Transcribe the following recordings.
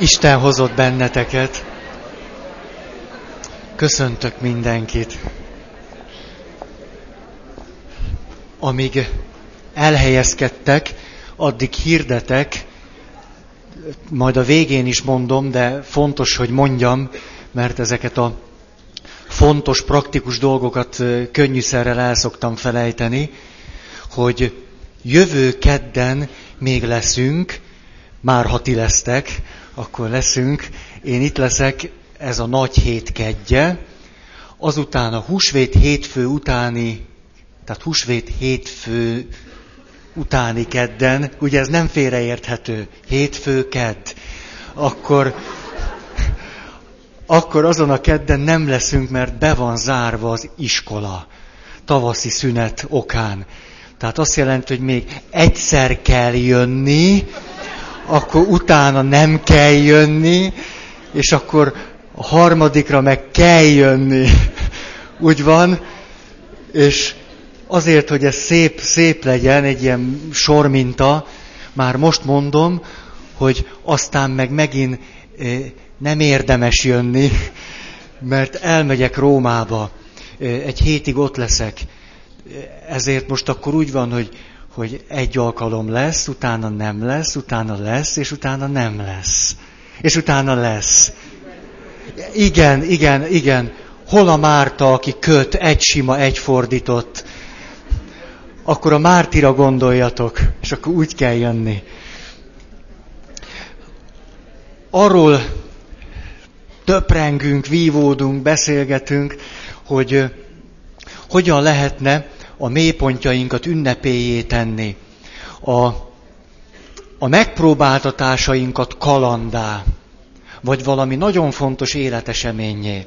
Isten hozott benneteket. Köszöntök mindenkit. Amíg elhelyezkedtek, addig hirdetek, majd a végén is mondom, de fontos, hogy mondjam, mert ezeket a fontos, praktikus dolgokat könnyűszerrel el szoktam felejteni, hogy jövő kedden még leszünk, már ha ti lesztek, akkor leszünk. Én itt leszek, ez a nagy hét kedje. Azután a húsvét hétfő utáni, tehát húsvét hétfő utáni kedden, ugye ez nem félreérthető, hétfő kedd, akkor, akkor azon a kedden nem leszünk, mert be van zárva az iskola tavaszi szünet okán. Tehát azt jelenti, hogy még egyszer kell jönni, akkor utána nem kell jönni, és akkor a harmadikra meg kell jönni. Úgy van, és azért, hogy ez szép, szép legyen, egy ilyen sorminta, már most mondom, hogy aztán meg megint eh, nem érdemes jönni, mert elmegyek Rómába, eh, egy hétig ott leszek. Ezért most akkor úgy van, hogy hogy egy alkalom lesz, utána nem lesz, utána lesz, és utána nem lesz. És utána lesz. Igen, igen, igen. Hol a Márta, aki köt, egy sima, egy fordított? Akkor a Mártira gondoljatok, és akkor úgy kell jönni. Arról töprengünk, vívódunk, beszélgetünk, hogy hogyan lehetne a mélypontjainkat ünnepéjé tenni, a, a megpróbáltatásainkat kalandá, vagy valami nagyon fontos életeseményé.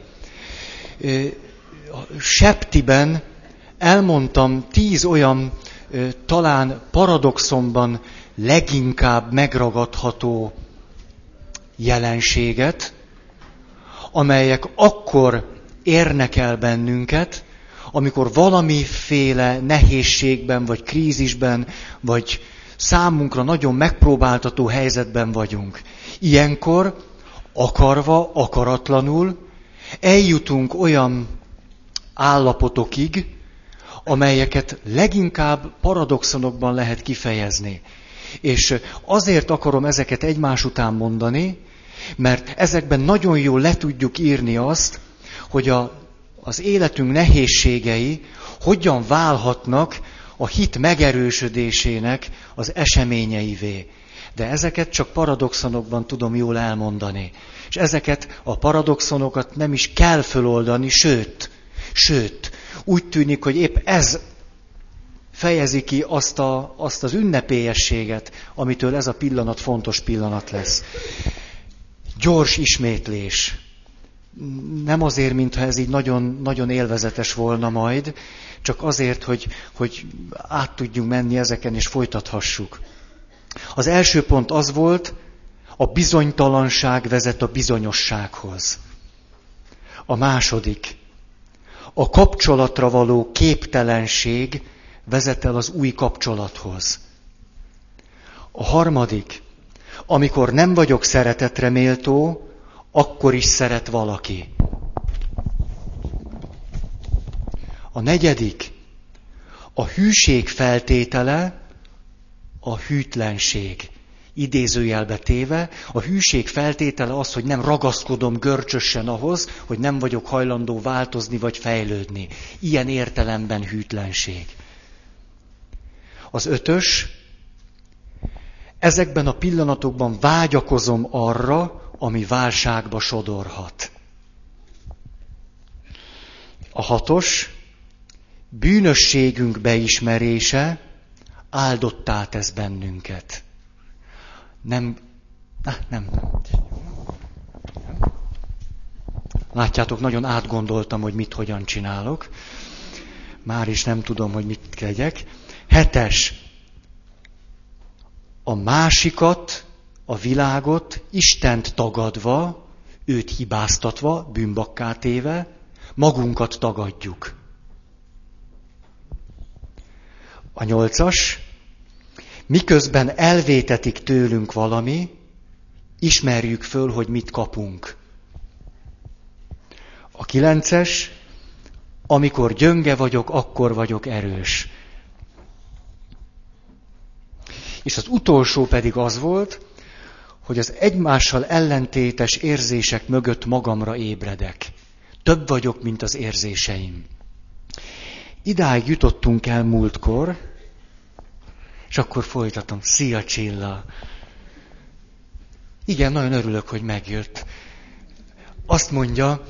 Septiben elmondtam tíz olyan talán paradoxonban leginkább megragadható jelenséget, amelyek akkor érnek el bennünket, amikor valamiféle nehézségben, vagy krízisben, vagy számunkra nagyon megpróbáltató helyzetben vagyunk. Ilyenkor, akarva, akaratlanul, eljutunk olyan állapotokig, amelyeket leginkább paradoxonokban lehet kifejezni. És azért akarom ezeket egymás után mondani, mert ezekben nagyon jól le tudjuk írni azt, hogy a az életünk nehézségei hogyan válhatnak a hit megerősödésének az eseményeivé. De ezeket csak paradoxonokban tudom jól elmondani. És ezeket a paradoxonokat nem is kell föloldani, sőt, sőt, úgy tűnik, hogy épp ez fejezi ki azt, a, azt az ünnepélyességet, amitől ez a pillanat fontos pillanat lesz. Gyors ismétlés nem azért, mintha ez így nagyon, nagyon élvezetes volna majd, csak azért, hogy, hogy át tudjunk menni ezeken, és folytathassuk. Az első pont az volt, a bizonytalanság vezet a bizonyossághoz. A második, a kapcsolatra való képtelenség vezet el az új kapcsolathoz. A harmadik, amikor nem vagyok szeretetre méltó, akkor is szeret valaki. A negyedik, a hűség feltétele a hűtlenség. Idézőjelbe téve, a hűség feltétele az, hogy nem ragaszkodom görcsösen ahhoz, hogy nem vagyok hajlandó változni vagy fejlődni. Ilyen értelemben hűtlenség. Az ötös, ezekben a pillanatokban vágyakozom arra, ami válságba sodorhat. A hatos, bűnösségünk beismerése áldottá tesz bennünket. Nem, nem, nem. Látjátok, nagyon átgondoltam, hogy mit hogyan csinálok. Már is nem tudom, hogy mit tegyek. Hetes. A másikat a világot Istent tagadva, őt hibáztatva, bűnbakká téve, magunkat tagadjuk. A nyolcas, miközben elvétetik tőlünk valami, ismerjük föl, hogy mit kapunk. A kilences, amikor gyönge vagyok, akkor vagyok erős. És az utolsó pedig az volt, hogy az egymással ellentétes érzések mögött magamra ébredek. Több vagyok, mint az érzéseim. Idáig jutottunk el múltkor, és akkor folytatom. Szia Csilla! Igen, nagyon örülök, hogy megjött. Azt mondja,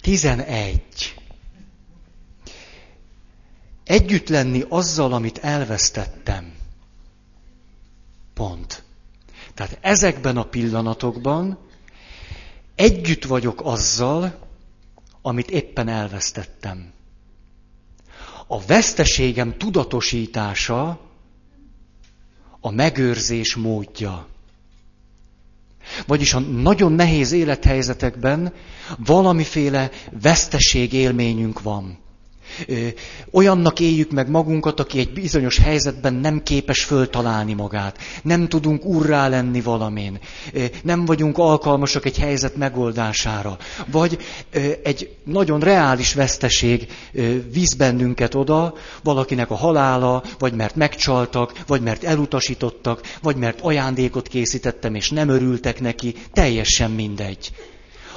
11. Együtt lenni azzal, amit elvesztettem. Pont. Tehát ezekben a pillanatokban együtt vagyok azzal, amit éppen elvesztettem. A veszteségem tudatosítása a megőrzés módja. Vagyis a nagyon nehéz élethelyzetekben valamiféle veszteség élményünk van. Olyannak éljük meg magunkat, aki egy bizonyos helyzetben nem képes föltalálni magát. Nem tudunk urrá lenni valamin. Nem vagyunk alkalmasak egy helyzet megoldására. Vagy egy nagyon reális veszteség visz bennünket oda, valakinek a halála, vagy mert megcsaltak, vagy mert elutasítottak, vagy mert ajándékot készítettem, és nem örültek neki. Teljesen mindegy.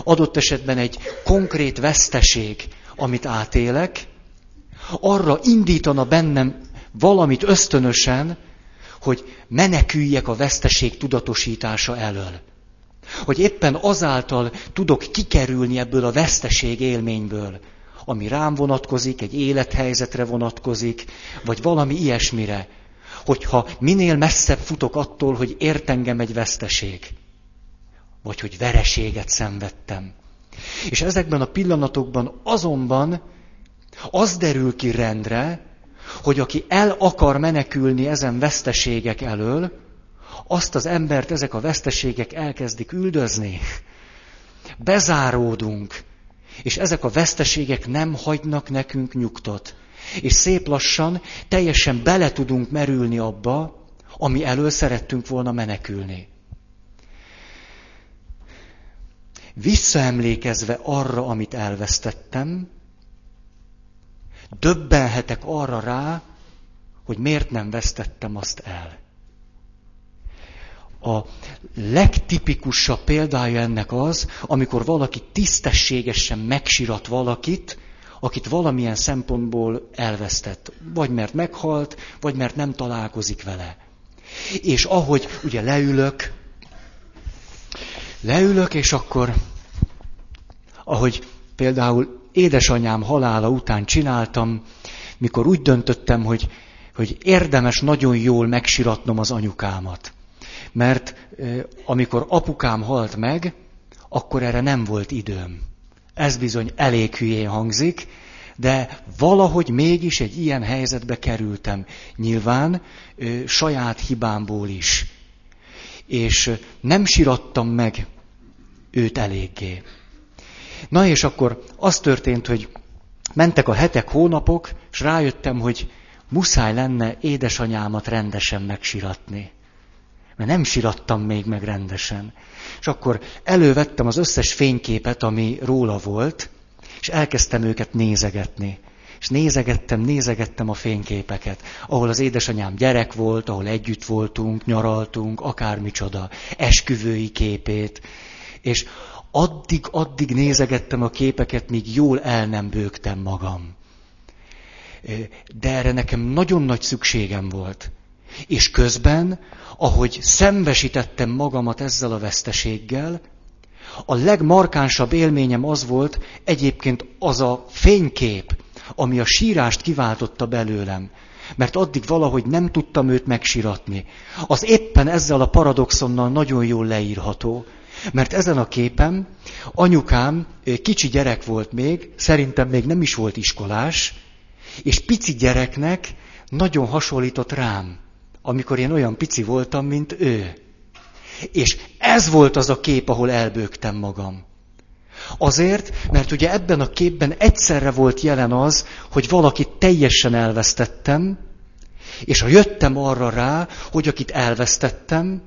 Adott esetben egy konkrét veszteség, amit átélek, arra indítana bennem valamit ösztönösen, hogy meneküljek a veszteség tudatosítása elől. Hogy éppen azáltal tudok kikerülni ebből a veszteség élményből, ami rám vonatkozik, egy élethelyzetre vonatkozik, vagy valami ilyesmire, hogyha minél messzebb futok attól, hogy ért engem egy veszteség, vagy hogy vereséget szenvedtem. És ezekben a pillanatokban azonban az derül ki rendre, hogy aki el akar menekülni ezen veszteségek elől, azt az embert ezek a veszteségek elkezdik üldözni. Bezáródunk, és ezek a veszteségek nem hagynak nekünk nyugtot. És szép lassan teljesen bele tudunk merülni abba, ami elől szerettünk volna menekülni. Visszaemlékezve arra, amit elvesztettem, döbbenhetek arra rá, hogy miért nem vesztettem azt el. A legtipikusabb példája ennek az, amikor valaki tisztességesen megsirat valakit, akit valamilyen szempontból elvesztett. Vagy mert meghalt, vagy mert nem találkozik vele. És ahogy ugye leülök, leülök, és akkor, ahogy például édesanyám halála után csináltam, mikor úgy döntöttem, hogy, hogy érdemes nagyon jól megsiratnom az anyukámat. Mert amikor apukám halt meg, akkor erre nem volt időm. Ez bizony elég hülyén hangzik, de valahogy mégis egy ilyen helyzetbe kerültem. Nyilván ö, saját hibámból is. És nem sirattam meg őt eléggé. Na és akkor az történt, hogy mentek a hetek, hónapok, és rájöttem, hogy muszáj lenne édesanyámat rendesen megsiratni. Mert nem sirattam még meg rendesen. És akkor elővettem az összes fényképet, ami róla volt, és elkezdtem őket nézegetni. És nézegettem, nézegettem a fényképeket, ahol az édesanyám gyerek volt, ahol együtt voltunk, nyaraltunk, akármicsoda, esküvői képét. És addig-addig nézegettem a képeket, míg jól el nem bőgtem magam. De erre nekem nagyon nagy szükségem volt. És közben, ahogy szembesítettem magamat ezzel a veszteséggel, a legmarkánsabb élményem az volt egyébként az a fénykép, ami a sírást kiváltotta belőlem. Mert addig valahogy nem tudtam őt megsiratni. Az éppen ezzel a paradoxonnal nagyon jól leírható, mert ezen a képen anyukám kicsi gyerek volt még, szerintem még nem is volt iskolás, és pici gyereknek nagyon hasonlított rám, amikor én olyan pici voltam, mint ő. És ez volt az a kép, ahol elbőgtem magam. Azért, mert ugye ebben a képben egyszerre volt jelen az, hogy valakit teljesen elvesztettem, és ha jöttem arra rá, hogy akit elvesztettem,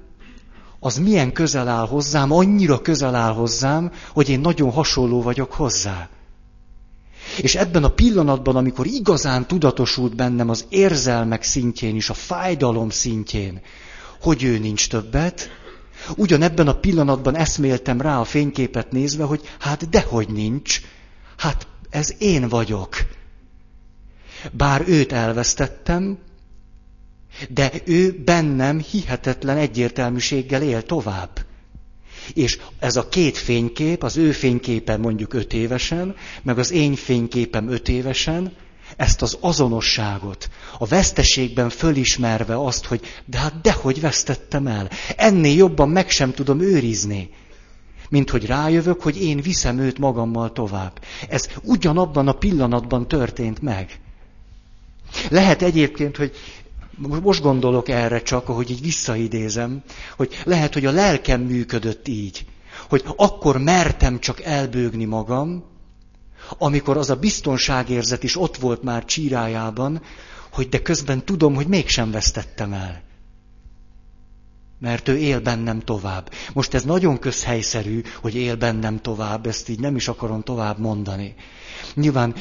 az milyen közel áll hozzám, annyira közel áll hozzám, hogy én nagyon hasonló vagyok hozzá. És ebben a pillanatban, amikor igazán tudatosult bennem az érzelmek szintjén is, a fájdalom szintjén, hogy ő nincs többet, ugyanebben a pillanatban eszméltem rá a fényképet nézve, hogy hát dehogy nincs, hát ez én vagyok. Bár őt elvesztettem, de ő bennem hihetetlen egyértelműséggel él tovább. És ez a két fénykép, az ő fényképe mondjuk öt évesen, meg az én fényképem öt évesen, ezt az azonosságot, a veszteségben fölismerve azt, hogy de hát dehogy vesztettem el, ennél jobban meg sem tudom őrizni, mint hogy rájövök, hogy én viszem őt magammal tovább. Ez ugyanabban a pillanatban történt meg. Lehet egyébként, hogy most gondolok erre csak, ahogy így visszaidézem, hogy lehet, hogy a lelkem működött így, hogy akkor mertem csak elbőgni magam, amikor az a biztonságérzet is ott volt már csírájában, hogy de közben tudom, hogy mégsem vesztettem el. Mert ő él bennem tovább. Most ez nagyon közhelyszerű, hogy él bennem tovább, ezt így nem is akarom tovább mondani. Nyilván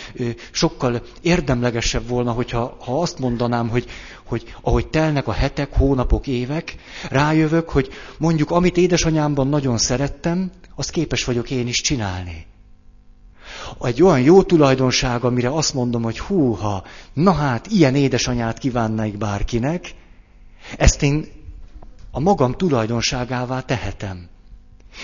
sokkal érdemlegesebb volna, hogyha ha azt mondanám, hogy, hogy ahogy telnek a hetek, hónapok, évek, rájövök, hogy mondjuk amit édesanyámban nagyon szerettem, azt képes vagyok én is csinálni. Egy olyan jó tulajdonság, amire azt mondom, hogy húha, na hát, ilyen édesanyát kívánnék bárkinek, ezt én a magam tulajdonságává tehetem.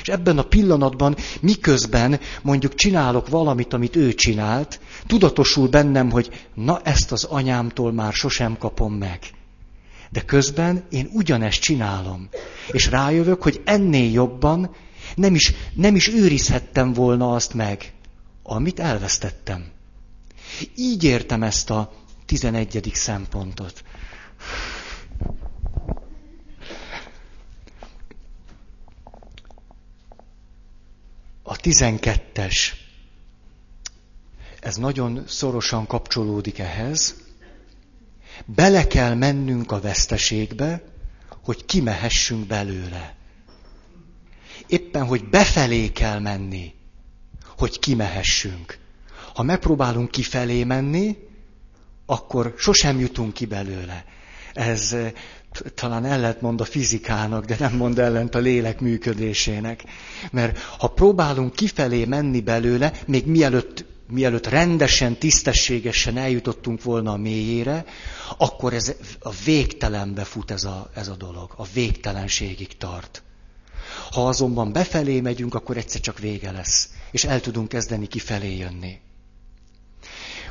És ebben a pillanatban, miközben mondjuk csinálok valamit, amit ő csinált, tudatosul bennem, hogy na ezt az anyámtól már sosem kapom meg. De közben én ugyanezt csinálom. És rájövök, hogy ennél jobban nem is, nem is őrizhettem volna azt meg, amit elvesztettem. Így értem ezt a tizenegyedik szempontot. A tizenkettes. Ez nagyon szorosan kapcsolódik ehhez. Bele kell mennünk a veszteségbe, hogy kimehessünk belőle. Éppen, hogy befelé kell menni, hogy kimehessünk. Ha megpróbálunk kifelé menni, akkor sosem jutunk ki belőle. Ez talán ellentmond a fizikának, de nem mond ellent a lélek működésének. Mert ha próbálunk kifelé menni belőle, még mielőtt, mielőtt rendesen, tisztességesen eljutottunk volna a mélyére, akkor ez a végtelenbe fut ez a, ez a dolog. A végtelenségig tart. Ha azonban befelé megyünk, akkor egyszer csak vége lesz, és el tudunk kezdeni kifelé jönni.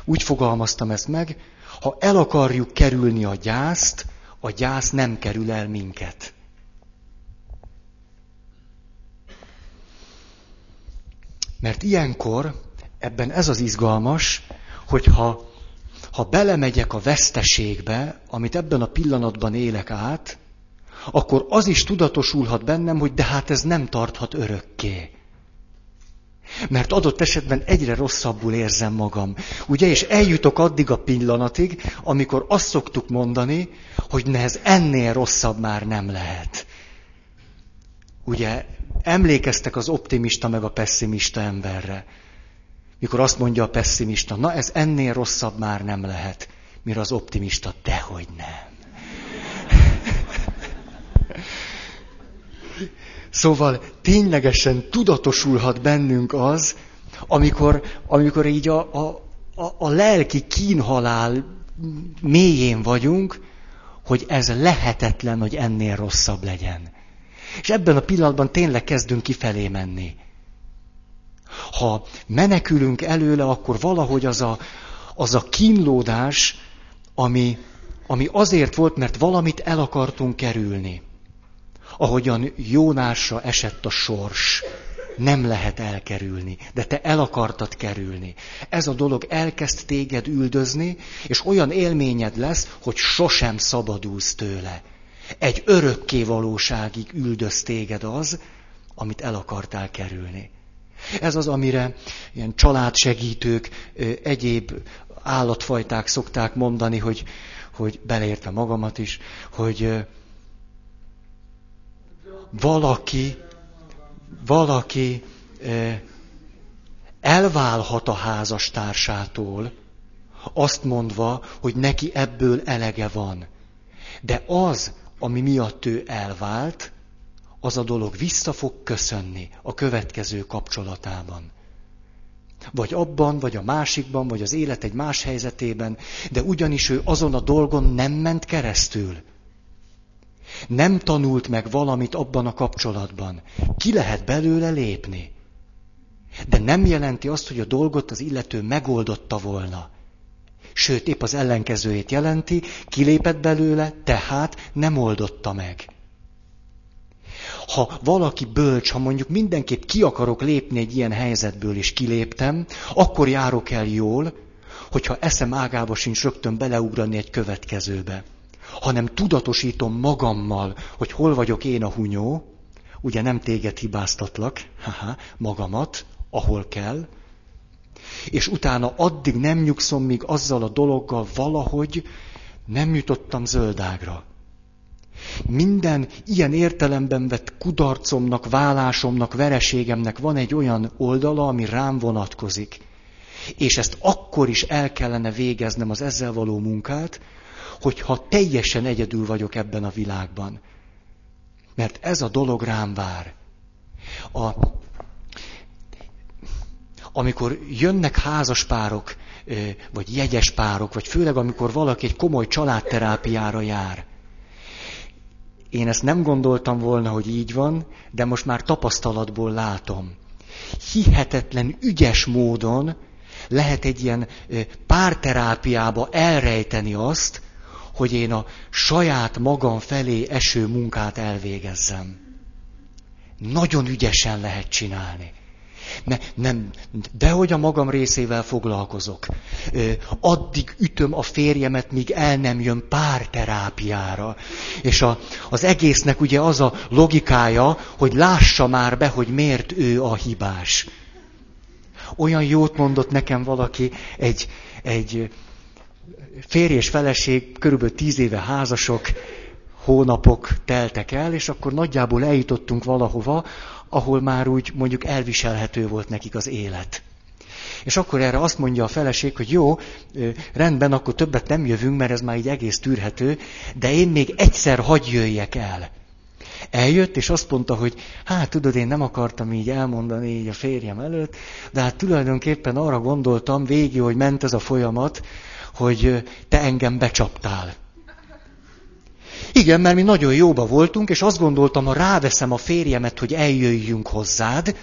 Úgy fogalmaztam ezt meg, ha el akarjuk kerülni a gyászt, a gyász nem kerül el minket. Mert ilyenkor ebben ez az izgalmas, hogyha ha belemegyek a veszteségbe, amit ebben a pillanatban élek át, akkor az is tudatosulhat bennem, hogy de hát ez nem tarthat örökké. Mert adott esetben egyre rosszabbul érzem magam. Ugye, és eljutok addig a pillanatig, amikor azt szoktuk mondani, hogy ne ez ennél rosszabb már nem lehet. Ugye, emlékeztek az optimista meg a pessimista emberre. Mikor azt mondja a pessimista, na ez ennél rosszabb már nem lehet. Mire az optimista, dehogy nem. Szóval ténylegesen tudatosulhat bennünk az, amikor, amikor így a, a, a, a lelki kínhalál mélyén vagyunk, hogy ez lehetetlen, hogy ennél rosszabb legyen. És ebben a pillanatban tényleg kezdünk kifelé menni. Ha menekülünk előle, akkor valahogy az a, az a kínlódás, ami, ami azért volt, mert valamit el akartunk kerülni ahogyan Jónásra esett a sors. Nem lehet elkerülni, de te el akartad kerülni. Ez a dolog elkezd téged üldözni, és olyan élményed lesz, hogy sosem szabadulsz tőle. Egy örökké valóságig üldöz téged az, amit el akartál kerülni. Ez az, amire ilyen családsegítők, egyéb állatfajták szokták mondani, hogy, hogy beleértve magamat is, hogy valaki, valaki elválhat a házastársától, azt mondva, hogy neki ebből elege van. De az, ami miatt ő elvált, az a dolog vissza fog köszönni a következő kapcsolatában. Vagy abban, vagy a másikban, vagy az élet egy más helyzetében, de ugyanis ő azon a dolgon nem ment keresztül. Nem tanult meg valamit abban a kapcsolatban. Ki lehet belőle lépni. De nem jelenti azt, hogy a dolgot az illető megoldotta volna. Sőt, épp az ellenkezőjét jelenti, kilépett belőle, tehát nem oldotta meg. Ha valaki bölcs, ha mondjuk mindenképp ki akarok lépni egy ilyen helyzetből, és kiléptem, akkor járok el jól, hogyha eszem ágába sincs rögtön beleugrani egy következőbe, hanem tudatosítom magammal, hogy hol vagyok én a hunyó, ugye nem téged hibáztatlak, haha, magamat, ahol kell, és utána addig nem nyugszom, míg azzal a dologgal valahogy nem jutottam zöldágra. Minden ilyen értelemben vett kudarcomnak, válásomnak, vereségemnek van egy olyan oldala, ami rám vonatkozik. És ezt akkor is el kellene végeznem az ezzel való munkát, hogyha teljesen egyedül vagyok ebben a világban. Mert ez a dolog rám vár. A, amikor jönnek házas párok, vagy jegyes párok, vagy főleg amikor valaki egy komoly családterápiára jár, én ezt nem gondoltam volna, hogy így van, de most már tapasztalatból látom. Hihetetlen ügyes módon lehet egy ilyen párterápiába elrejteni azt, hogy én a saját magam felé eső munkát elvégezzem. Nagyon ügyesen lehet csinálni. Ne, nem, dehogy a magam részével foglalkozok. Addig ütöm a férjemet, míg el nem jön párterápiára. És a, az egésznek ugye az a logikája, hogy lássa már be, hogy miért ő a hibás. Olyan jót mondott nekem valaki, egy, egy férj és feleség, körülbelül tíz éve házasok, hónapok teltek el, és akkor nagyjából eljutottunk valahova, ahol már úgy mondjuk elviselhető volt nekik az élet. És akkor erre azt mondja a feleség, hogy jó, rendben, akkor többet nem jövünk, mert ez már így egész tűrhető, de én még egyszer hagy jöjjek el. Eljött, és azt mondta, hogy hát tudod, én nem akartam így elmondani így a férjem előtt, de hát tulajdonképpen arra gondoltam végig, hogy ment ez a folyamat, hogy te engem becsaptál. Igen, mert mi nagyon jóba voltunk, és azt gondoltam, ha ráveszem a férjemet, hogy eljöjjünk hozzád,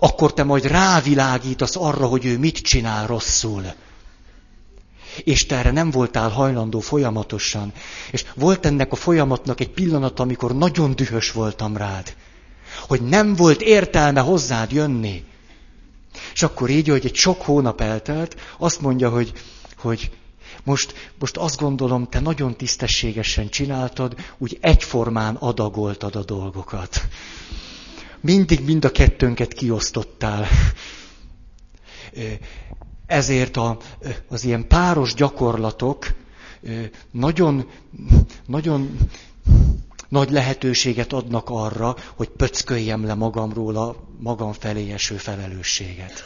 akkor te majd rávilágítasz arra, hogy ő mit csinál rosszul. És te erre nem voltál hajlandó folyamatosan. És volt ennek a folyamatnak egy pillanat, amikor nagyon dühös voltam rád. Hogy nem volt értelme hozzád jönni. És akkor így, hogy egy sok hónap eltelt, azt mondja, hogy, hogy most, most azt gondolom, te nagyon tisztességesen csináltad, úgy egyformán adagoltad a dolgokat. Mindig mind a kettőnket kiosztottál. Ezért a, az ilyen páros gyakorlatok nagyon, nagyon nagy lehetőséget adnak arra, hogy pöcköljem le magamról a magam felé eső felelősséget.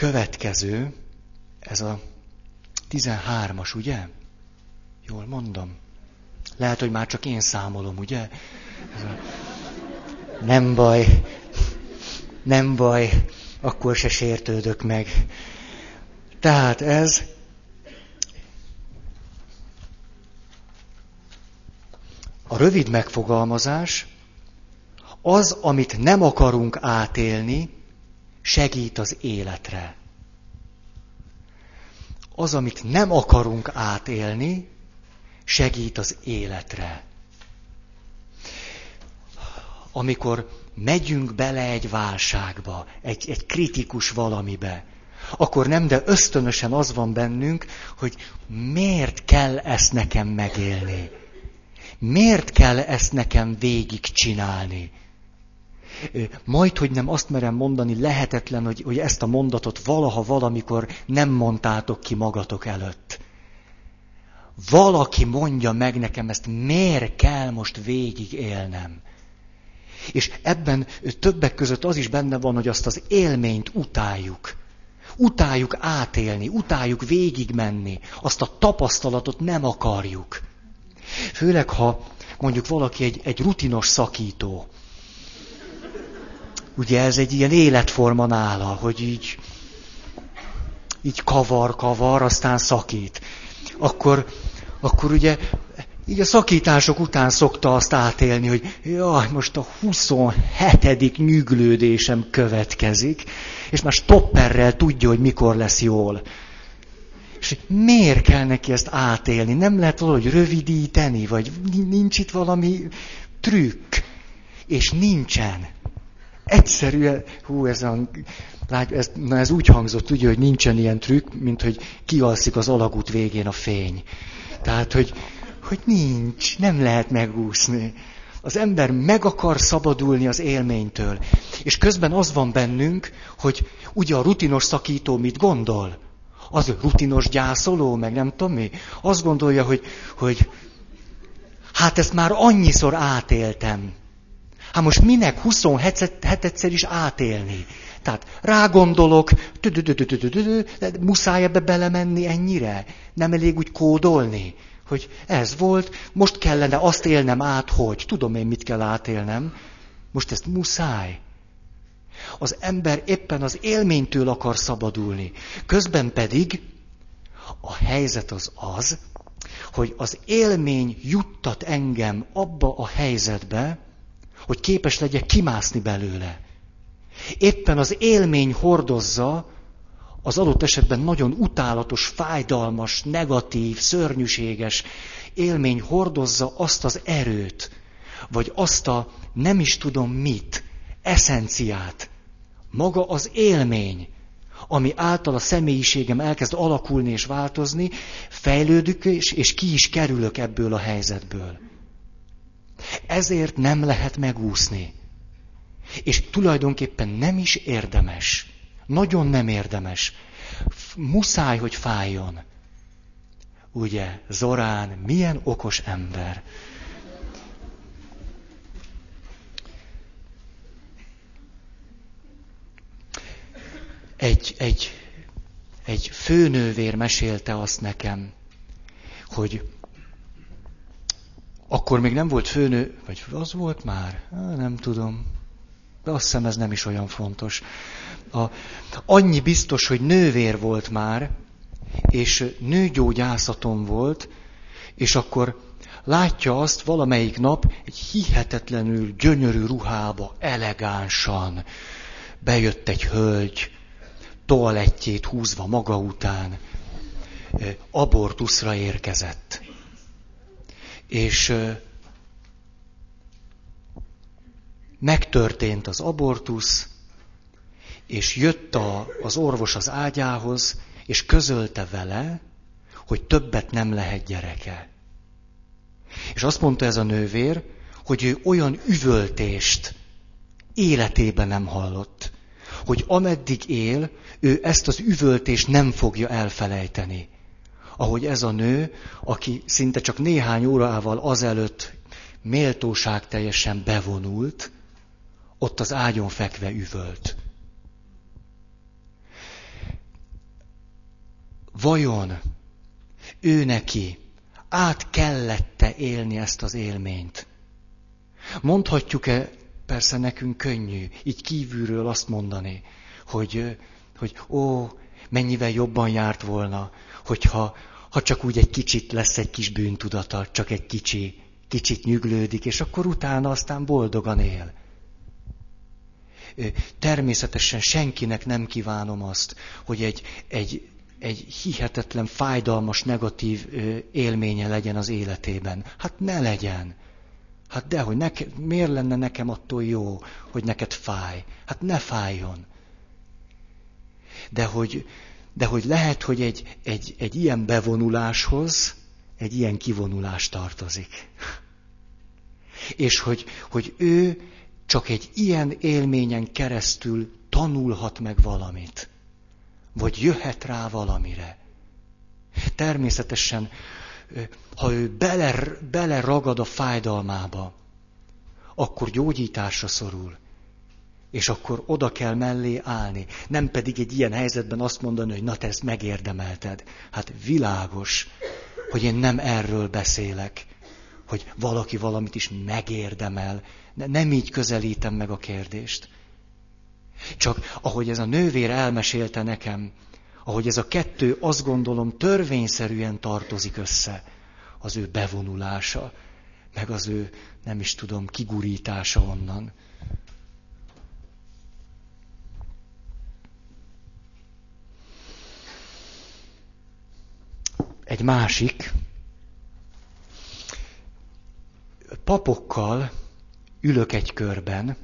Következő, ez a 13-as, ugye? Jól mondom. Lehet, hogy már csak én számolom, ugye? Ez a... Nem baj, nem baj, akkor se sértődök meg. Tehát ez a rövid megfogalmazás, az, amit nem akarunk átélni, segít az életre. Az, amit nem akarunk átélni, segít az életre. Amikor megyünk bele egy válságba, egy, egy kritikus valamibe, akkor nem, de ösztönösen az van bennünk, hogy miért kell ezt nekem megélni? Miért kell ezt nekem végigcsinálni? Majd, hogy nem azt merem mondani, lehetetlen, hogy, hogy ezt a mondatot valaha valamikor nem mondtátok ki magatok előtt. valaki mondja meg nekem ezt, miért kell most végig élnem. És ebben többek között az is benne van, hogy azt az élményt utáljuk. Utáljuk átélni, utáljuk végigmenni, azt a tapasztalatot nem akarjuk. Főleg, ha mondjuk valaki egy, egy rutinos szakító. Ugye ez egy ilyen életforma nála, hogy így, így kavar, kavar, aztán szakít. Akkor, akkor ugye így a szakítások után szokta azt átélni, hogy jaj, most a 27. nyüglődésem következik, és már stopperrel tudja, hogy mikor lesz jól. És miért kell neki ezt átélni? Nem lehet valahogy rövidíteni, vagy nincs itt valami trükk? És nincsen. Egyszerűen, hú, ez, a, ez, na ez úgy hangzott, ugye, hogy nincsen ilyen trükk, mint hogy kialszik az alagút végén a fény. Tehát, hogy, hogy nincs, nem lehet megúszni. Az ember meg akar szabadulni az élménytől. És közben az van bennünk, hogy ugye a rutinos szakító mit gondol? Az rutinos gyászoló, meg nem tudom mi. Azt gondolja, hogy, hogy hát ezt már annyiszor átéltem. Hát most minek 27-szer is átélni? Tehát rágondolok, muszáj ebbe belemenni ennyire? Nem elég úgy kódolni? Hogy ez volt, most kellene azt élnem át, hogy tudom én, mit kell átélnem. Most ezt muszáj. Az ember éppen az élménytől akar szabadulni. Közben pedig a helyzet az az, hogy az élmény juttat engem abba a helyzetbe, hogy képes legyek kimászni belőle. Éppen az élmény hordozza az adott esetben nagyon utálatos, fájdalmas, negatív, szörnyűséges élmény hordozza azt az erőt, vagy azt a nem is tudom mit, eszenciát, maga az élmény, ami által a személyiségem elkezd alakulni és változni, fejlődik, és, és ki is kerülök ebből a helyzetből. Ezért nem lehet megúszni. És tulajdonképpen nem is érdemes. Nagyon nem érdemes. Muszáj, hogy fájjon. Ugye, Zorán milyen okos ember. Egy, egy, egy főnővér mesélte azt nekem, hogy akkor még nem volt főnő, vagy az volt már? Nem tudom. De azt hiszem ez nem is olyan fontos. A, annyi biztos, hogy nővér volt már, és nőgyógyászaton volt, és akkor látja azt valamelyik nap egy hihetetlenül gyönyörű ruhába, elegánsan. Bejött egy hölgy, toalettjét húzva maga után, abortuszra érkezett. És megtörtént az abortusz, és jött a, az orvos az ágyához, és közölte vele, hogy többet nem lehet gyereke. És azt mondta ez a nővér, hogy ő olyan üvöltést életében nem hallott, hogy ameddig él, ő ezt az üvöltést nem fogja elfelejteni. Ahogy ez a nő, aki szinte csak néhány órával azelőtt méltóság teljesen bevonult, ott az ágyon fekve üvölt. Vajon ő neki át kellette élni ezt az élményt? Mondhatjuk-e, persze nekünk könnyű, így kívülről azt mondani, hogy, hogy ó, mennyivel jobban járt volna, hogyha ha csak úgy egy kicsit lesz egy kis bűntudata, csak egy kicsi, kicsit nyüglődik, és akkor utána aztán boldogan él. Természetesen senkinek nem kívánom azt, hogy egy, egy, egy hihetetlen, fájdalmas, negatív élménye legyen az életében. Hát ne legyen. Hát dehogy, neke, miért lenne nekem attól jó, hogy neked fáj? Hát ne fájjon. De hogy, de hogy lehet, hogy egy, egy, egy ilyen bevonuláshoz egy ilyen kivonulás tartozik. És hogy, hogy ő csak egy ilyen élményen keresztül tanulhat meg valamit. Vagy jöhet rá valamire. Természetesen ha ő bele, bele ragad a fájdalmába, akkor gyógyításra szorul. És akkor oda kell mellé állni. Nem pedig egy ilyen helyzetben azt mondani, hogy na te ezt megérdemelted. Hát világos, hogy én nem erről beszélek, hogy valaki valamit is megérdemel. Nem így közelítem meg a kérdést. Csak ahogy ez a nővér elmesélte nekem, ahogy ez a kettő azt gondolom törvényszerűen tartozik össze, az ő bevonulása, meg az ő, nem is tudom, kigurítása onnan. Egy másik, papokkal ülök egy körben,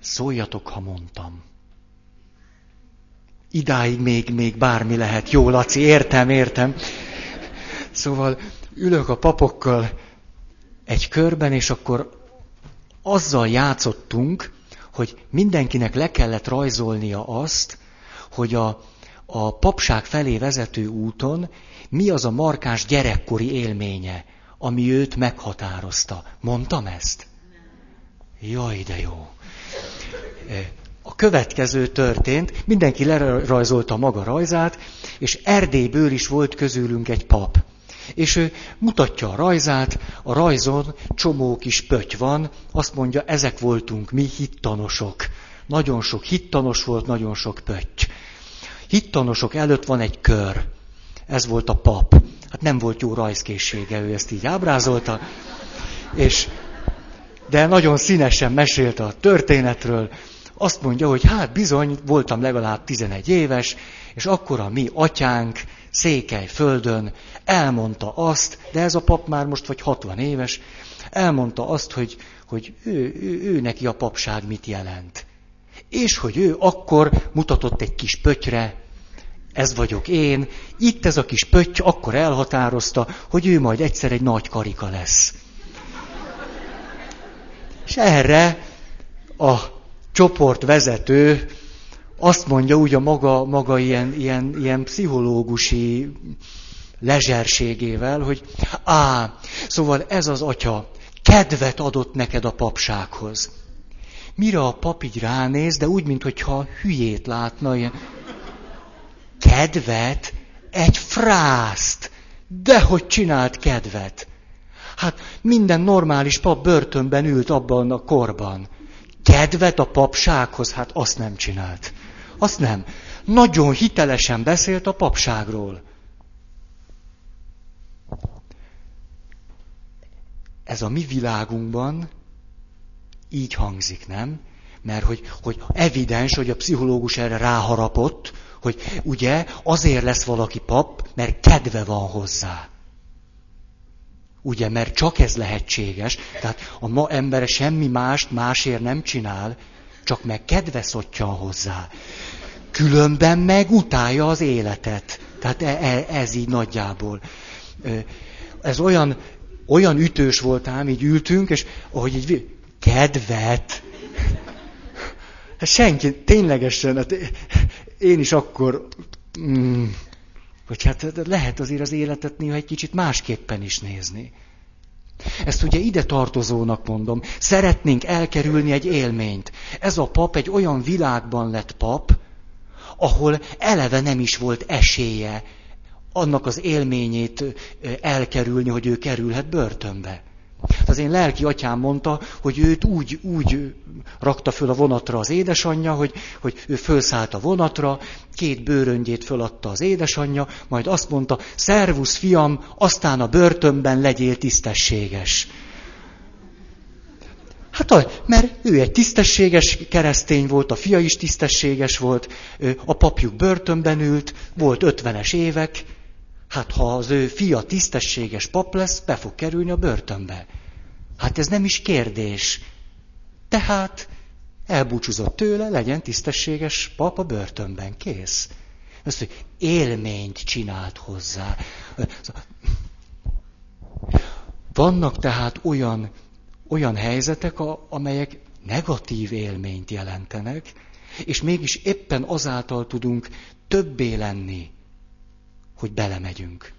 szóljatok, ha mondtam. Idáig még, még bármi lehet. Jó, Laci, értem, értem. Szóval ülök a papokkal egy körben, és akkor azzal játszottunk, hogy mindenkinek le kellett rajzolnia azt, hogy a, a papság felé vezető úton mi az a markáns gyerekkori élménye, ami őt meghatározta. Mondtam ezt? Jaj, de jó. A következő történt, mindenki lerajzolta maga rajzát, és Erdélyből is volt közülünk egy pap. És ő mutatja a rajzát, a rajzon csomó kis pöty van, azt mondja, ezek voltunk mi hittanosok. Nagyon sok hittanos volt, nagyon sok pötty. Hittanosok előtt van egy kör. Ez volt a pap. Hát nem volt jó rajzkészsége, ő ezt így ábrázolta. És, de nagyon színesen mesélte a történetről, azt mondja, hogy hát bizony, voltam legalább 11 éves, és akkor a mi atyánk Székely földön elmondta azt, de ez a pap már most vagy 60 éves, elmondta azt, hogy, hogy ő, ő, ő neki a papság mit jelent. És hogy ő akkor mutatott egy kis pötyre, ez vagyok én, itt ez a kis pötty akkor elhatározta, hogy ő majd egyszer egy nagy karika lesz. És erre a csoportvezető azt mondja úgy a maga, maga ilyen, ilyen, ilyen pszichológusi lezserségével, hogy á, szóval ez az atya kedvet adott neked a papsághoz. Mire a pap így ránéz, de úgy, mintha hülyét látna, ilyen kedvet, egy frászt, de hogy csinált kedvet. Hát minden normális pap börtönben ült abban a korban kedvet a papsághoz, hát azt nem csinált. Azt nem. Nagyon hitelesen beszélt a papságról. Ez a mi világunkban így hangzik, nem? Mert hogy, hogy evidens, hogy a pszichológus erre ráharapott, hogy ugye azért lesz valaki pap, mert kedve van hozzá. Ugye, mert csak ez lehetséges. Tehát a ma embere semmi mást másért nem csinál, csak meg kedve szottyan hozzá. Különben meg utálja az életet. Tehát e, e, ez így nagyjából. Ez olyan, olyan ütős volt ám, így ültünk, és ahogy így kedvet. Hát senki, ténylegesen, hát én is akkor, mm, hogy hát lehet azért az életet néha egy kicsit másképpen is nézni. Ezt ugye ide tartozónak mondom. Szeretnénk elkerülni egy élményt. Ez a pap egy olyan világban lett pap, ahol eleve nem is volt esélye annak az élményét elkerülni, hogy ő kerülhet börtönbe. Az én lelki atyám mondta, hogy őt úgy, úgy rakta föl a vonatra az édesanyja, hogy, hogy ő fölszállt a vonatra, két bőröngyét föladta az édesanyja, majd azt mondta, szervusz fiam, aztán a börtönben legyél tisztességes. Hát, mert ő egy tisztességes keresztény volt, a fia is tisztességes volt, a papjuk börtönben ült, volt ötvenes évek, Hát ha az ő fia tisztességes pap lesz, be fog kerülni a börtönbe. Hát ez nem is kérdés. Tehát elbúcsúzott tőle, legyen tisztességes pap a börtönben. Kész. Azt, hogy élményt csinált hozzá. Vannak tehát olyan, olyan helyzetek, amelyek negatív élményt jelentenek, és mégis éppen azáltal tudunk többé lenni, hogy belemegyünk.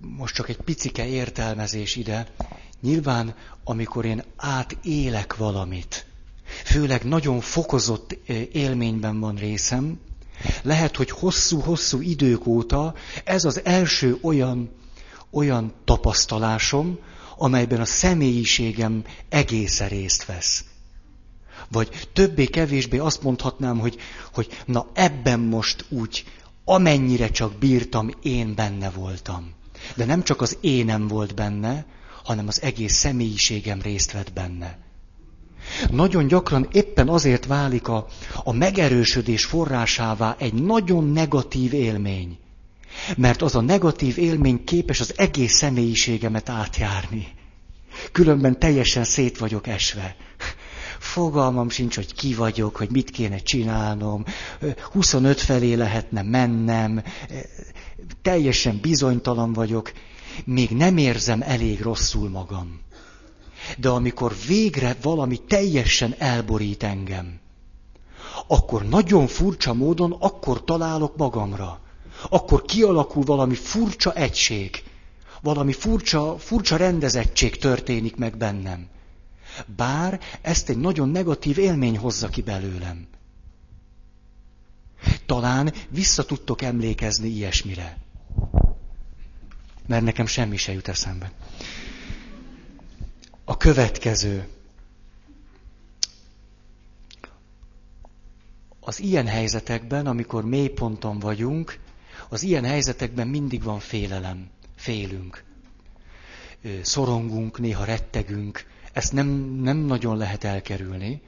Most csak egy picike értelmezés ide. Nyilván, amikor én átélek valamit, főleg nagyon fokozott élményben van részem, lehet, hogy hosszú-hosszú idők óta ez az első olyan olyan tapasztalásom, amelyben a személyiségem egészen részt vesz. Vagy többé-kevésbé azt mondhatnám, hogy, hogy na ebben most úgy, amennyire csak bírtam, én benne voltam. De nem csak az énem volt benne, hanem az egész személyiségem részt vett benne. Nagyon gyakran éppen azért válik a, a megerősödés forrásává egy nagyon negatív élmény. Mert az a negatív élmény képes az egész személyiségemet átjárni. Különben teljesen szét vagyok esve. Fogalmam sincs, hogy ki vagyok, hogy mit kéne csinálnom. 25 felé lehetne mennem. Teljesen bizonytalan vagyok. Még nem érzem elég rosszul magam. De amikor végre valami teljesen elborít engem, akkor nagyon furcsa módon akkor találok magamra. Akkor kialakul valami furcsa egység, valami furcsa, furcsa rendezettség történik meg bennem. Bár ezt egy nagyon negatív élmény hozza ki belőlem. Talán vissza tudtok emlékezni ilyesmire. Mert nekem semmi se jut eszembe. A következő. Az ilyen helyzetekben, amikor mélyponton vagyunk, az ilyen helyzetekben mindig van félelem. Félünk. Szorongunk, néha rettegünk. Ezt nem, nem nagyon lehet elkerülni.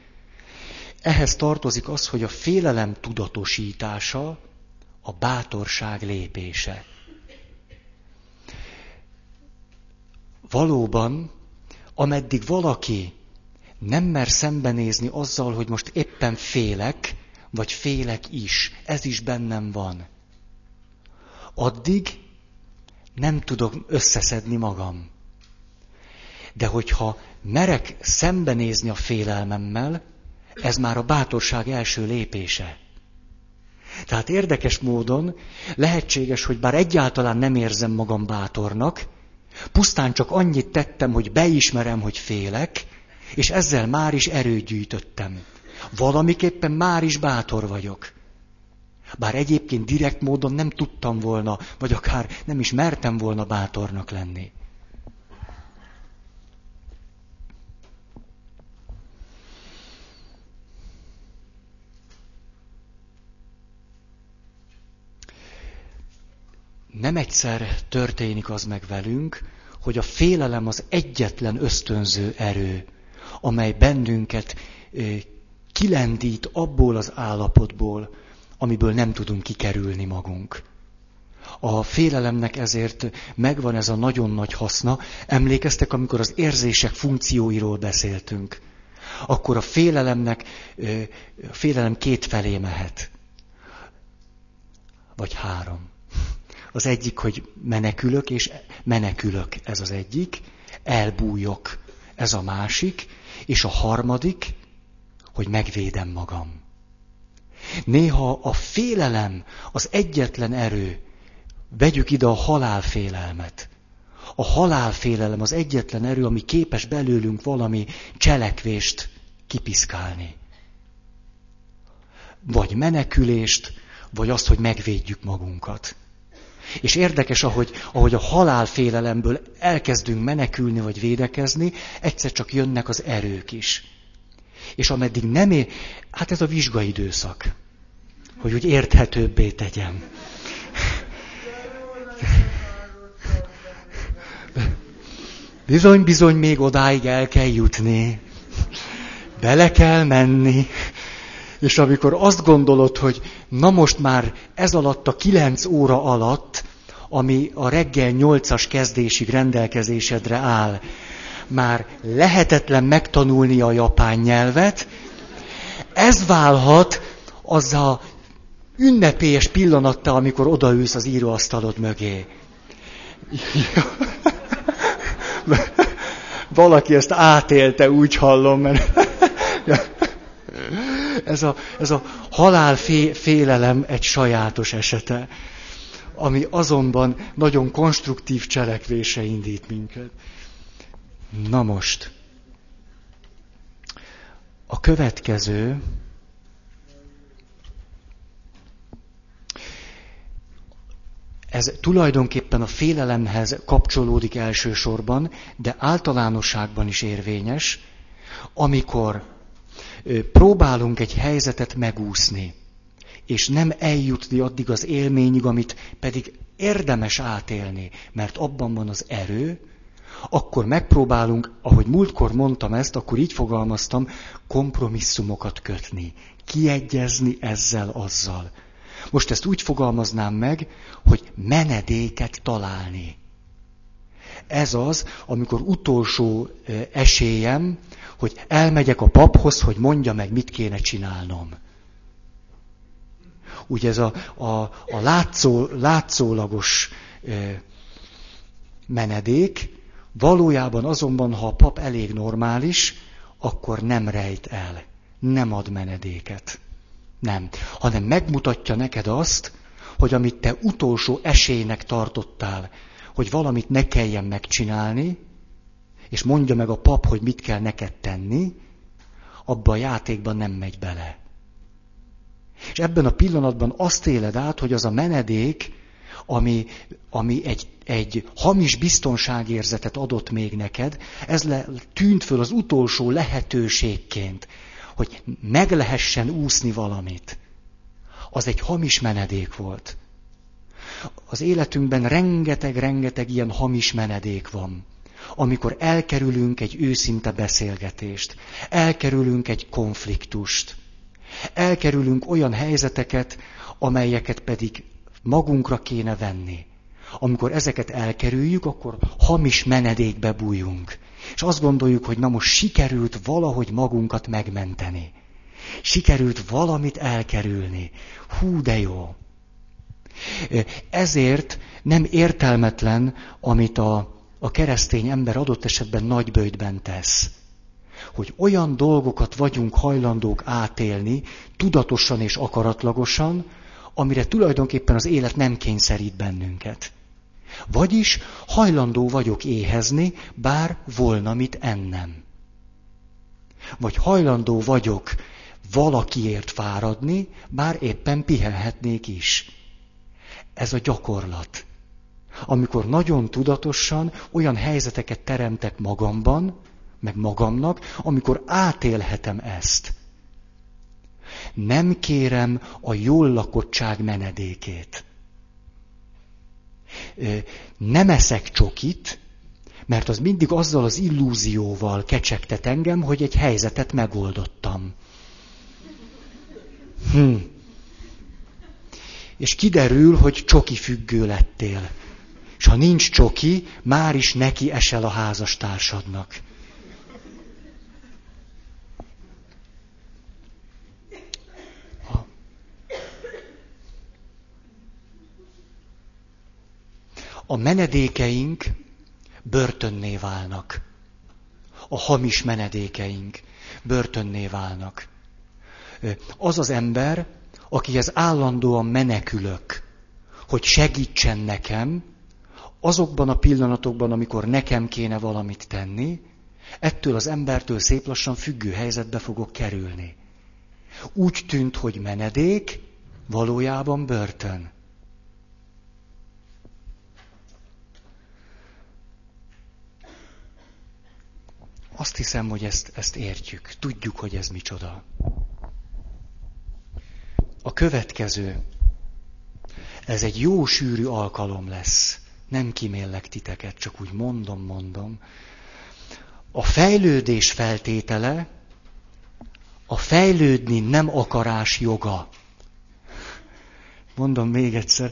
Ehhez tartozik az, hogy a félelem tudatosítása a bátorság lépése. Valóban ameddig valaki nem mer szembenézni azzal, hogy most éppen félek, vagy félek is, ez is bennem van, addig nem tudok összeszedni magam. De hogyha merek szembenézni a félelmemmel, ez már a bátorság első lépése. Tehát érdekes módon lehetséges, hogy bár egyáltalán nem érzem magam bátornak, Pusztán csak annyit tettem, hogy beismerem, hogy félek, és ezzel már is erőt gyűjtöttem. Valamiképpen már is bátor vagyok. Bár egyébként direkt módon nem tudtam volna, vagy akár nem is mertem volna bátornak lenni. nem egyszer történik az meg velünk, hogy a félelem az egyetlen ösztönző erő, amely bennünket kilendít abból az állapotból, amiből nem tudunk kikerülni magunk. A félelemnek ezért megvan ez a nagyon nagy haszna. Emlékeztek, amikor az érzések funkcióiról beszéltünk. Akkor a félelemnek, a félelem két felé mehet. Vagy három. Az egyik, hogy menekülök, és menekülök, ez az egyik, elbújok, ez a másik, és a harmadik, hogy megvédem magam. Néha a félelem az egyetlen erő, vegyük ide a halálfélelmet. A halálfélelem az egyetlen erő, ami képes belőlünk valami cselekvést kipiszkálni. Vagy menekülést, vagy azt, hogy megvédjük magunkat. És érdekes, ahogy, ahogy a halálfélelemből elkezdünk menekülni vagy védekezni, egyszer csak jönnek az erők is. És ameddig nem ér, hát ez a vizsgaidőszak, hogy úgy érthetőbbé tegyem. Bizony, bizony, még odáig el kell jutni. Bele kell menni. És amikor azt gondolod, hogy na most már ez alatt a kilenc óra alatt, ami a reggel nyolcas kezdésig rendelkezésedre áll, már lehetetlen megtanulni a japán nyelvet, ez válhat az a ünnepélyes pillanatta, amikor odaülsz az íróasztalod mögé. Valaki ezt átélte, úgy hallom, mert ez a, ez a halál egy sajátos esete. ami azonban nagyon konstruktív cselekvése indít minket. Na most, a következő, ez tulajdonképpen a félelemhez kapcsolódik elsősorban, de általánosságban is érvényes, amikor próbálunk egy helyzetet megúszni, és nem eljutni addig az élményig, amit pedig érdemes átélni, mert abban van az erő, akkor megpróbálunk, ahogy múltkor mondtam ezt, akkor így fogalmaztam, kompromisszumokat kötni, kiegyezni ezzel, azzal. Most ezt úgy fogalmaznám meg, hogy menedéket találni. Ez az, amikor utolsó esélyem, hogy elmegyek a paphoz, hogy mondja meg, mit kéne csinálnom. Ugye ez a, a, a látszó, látszólagos menedék, valójában azonban, ha a pap elég normális, akkor nem rejt el, nem ad menedéket. Nem, hanem megmutatja neked azt, hogy amit te utolsó esélynek tartottál, hogy valamit ne kelljen megcsinálni, és mondja meg a pap, hogy mit kell neked tenni, abba a játékban nem megy bele. És ebben a pillanatban azt éled át, hogy az a menedék, ami, ami egy, egy hamis biztonságérzetet adott még neked, ez le, tűnt föl az utolsó lehetőségként, hogy meg lehessen úszni valamit. Az egy hamis menedék volt. Az életünkben rengeteg-rengeteg ilyen hamis menedék van. Amikor elkerülünk egy őszinte beszélgetést, elkerülünk egy konfliktust, elkerülünk olyan helyzeteket, amelyeket pedig magunkra kéne venni. Amikor ezeket elkerüljük, akkor hamis menedékbe bújunk. És azt gondoljuk, hogy na most sikerült valahogy magunkat megmenteni. Sikerült valamit elkerülni. Hú, de jó. Ezért nem értelmetlen, amit a, a keresztény ember adott esetben nagybőjtben tesz. Hogy olyan dolgokat vagyunk hajlandók átélni, tudatosan és akaratlagosan, amire tulajdonképpen az élet nem kényszerít bennünket. Vagyis hajlandó vagyok éhezni, bár volna mit ennem. Vagy hajlandó vagyok valakiért fáradni, bár éppen pihenhetnék is. Ez a gyakorlat. Amikor nagyon tudatosan olyan helyzeteket teremtek magamban, meg magamnak, amikor átélhetem ezt. Nem kérem a jól lakottság menedékét. Nem eszek csokit, mert az mindig azzal az illúzióval kecsegtet engem, hogy egy helyzetet megoldottam. Hm. És kiderül, hogy csoki függő lettél. És ha nincs csoki, már is neki esel a házastársadnak. A menedékeink börtönné válnak. A hamis menedékeink börtönné válnak. Az az ember, akihez állandóan menekülök, hogy segítsen nekem, azokban a pillanatokban, amikor nekem kéne valamit tenni, ettől az embertől szép lassan függő helyzetbe fogok kerülni. Úgy tűnt, hogy menedék, valójában börtön. Azt hiszem, hogy ezt, ezt értjük. Tudjuk, hogy ez micsoda. A következő. Ez egy jó sűrű alkalom lesz. Nem kiméllek titeket, csak úgy mondom, mondom. A fejlődés feltétele a fejlődni nem akarás joga. Mondom még egyszer,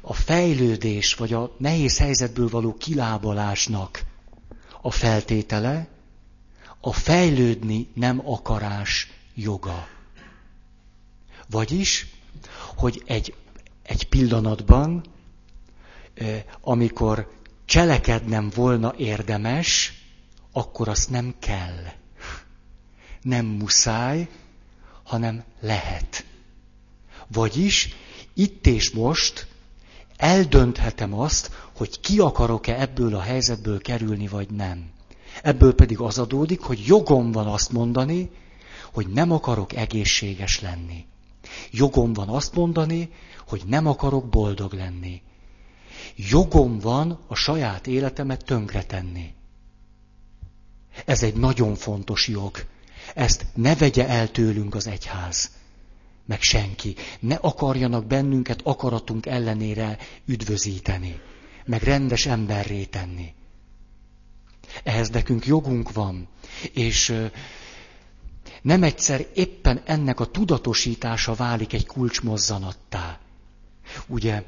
a fejlődés vagy a nehéz helyzetből való kilábalásnak a feltétele a fejlődni nem akarás joga. Vagyis, hogy egy, egy pillanatban, amikor cselekednem volna érdemes, akkor azt nem kell. Nem muszáj, hanem lehet. Vagyis itt és most eldönthetem azt, hogy ki akarok-e ebből a helyzetből kerülni, vagy nem. Ebből pedig az adódik, hogy jogom van azt mondani, hogy nem akarok egészséges lenni. Jogom van azt mondani, hogy nem akarok boldog lenni. Jogom van a saját életemet tönkretenni. Ez egy nagyon fontos jog. Ezt ne vegye el tőlünk az egyház, meg senki. Ne akarjanak bennünket akaratunk ellenére üdvözíteni, meg rendes emberré tenni. Ehhez nekünk jogunk van, és nem egyszer éppen ennek a tudatosítása válik egy kulcsmozzanattá. Ugye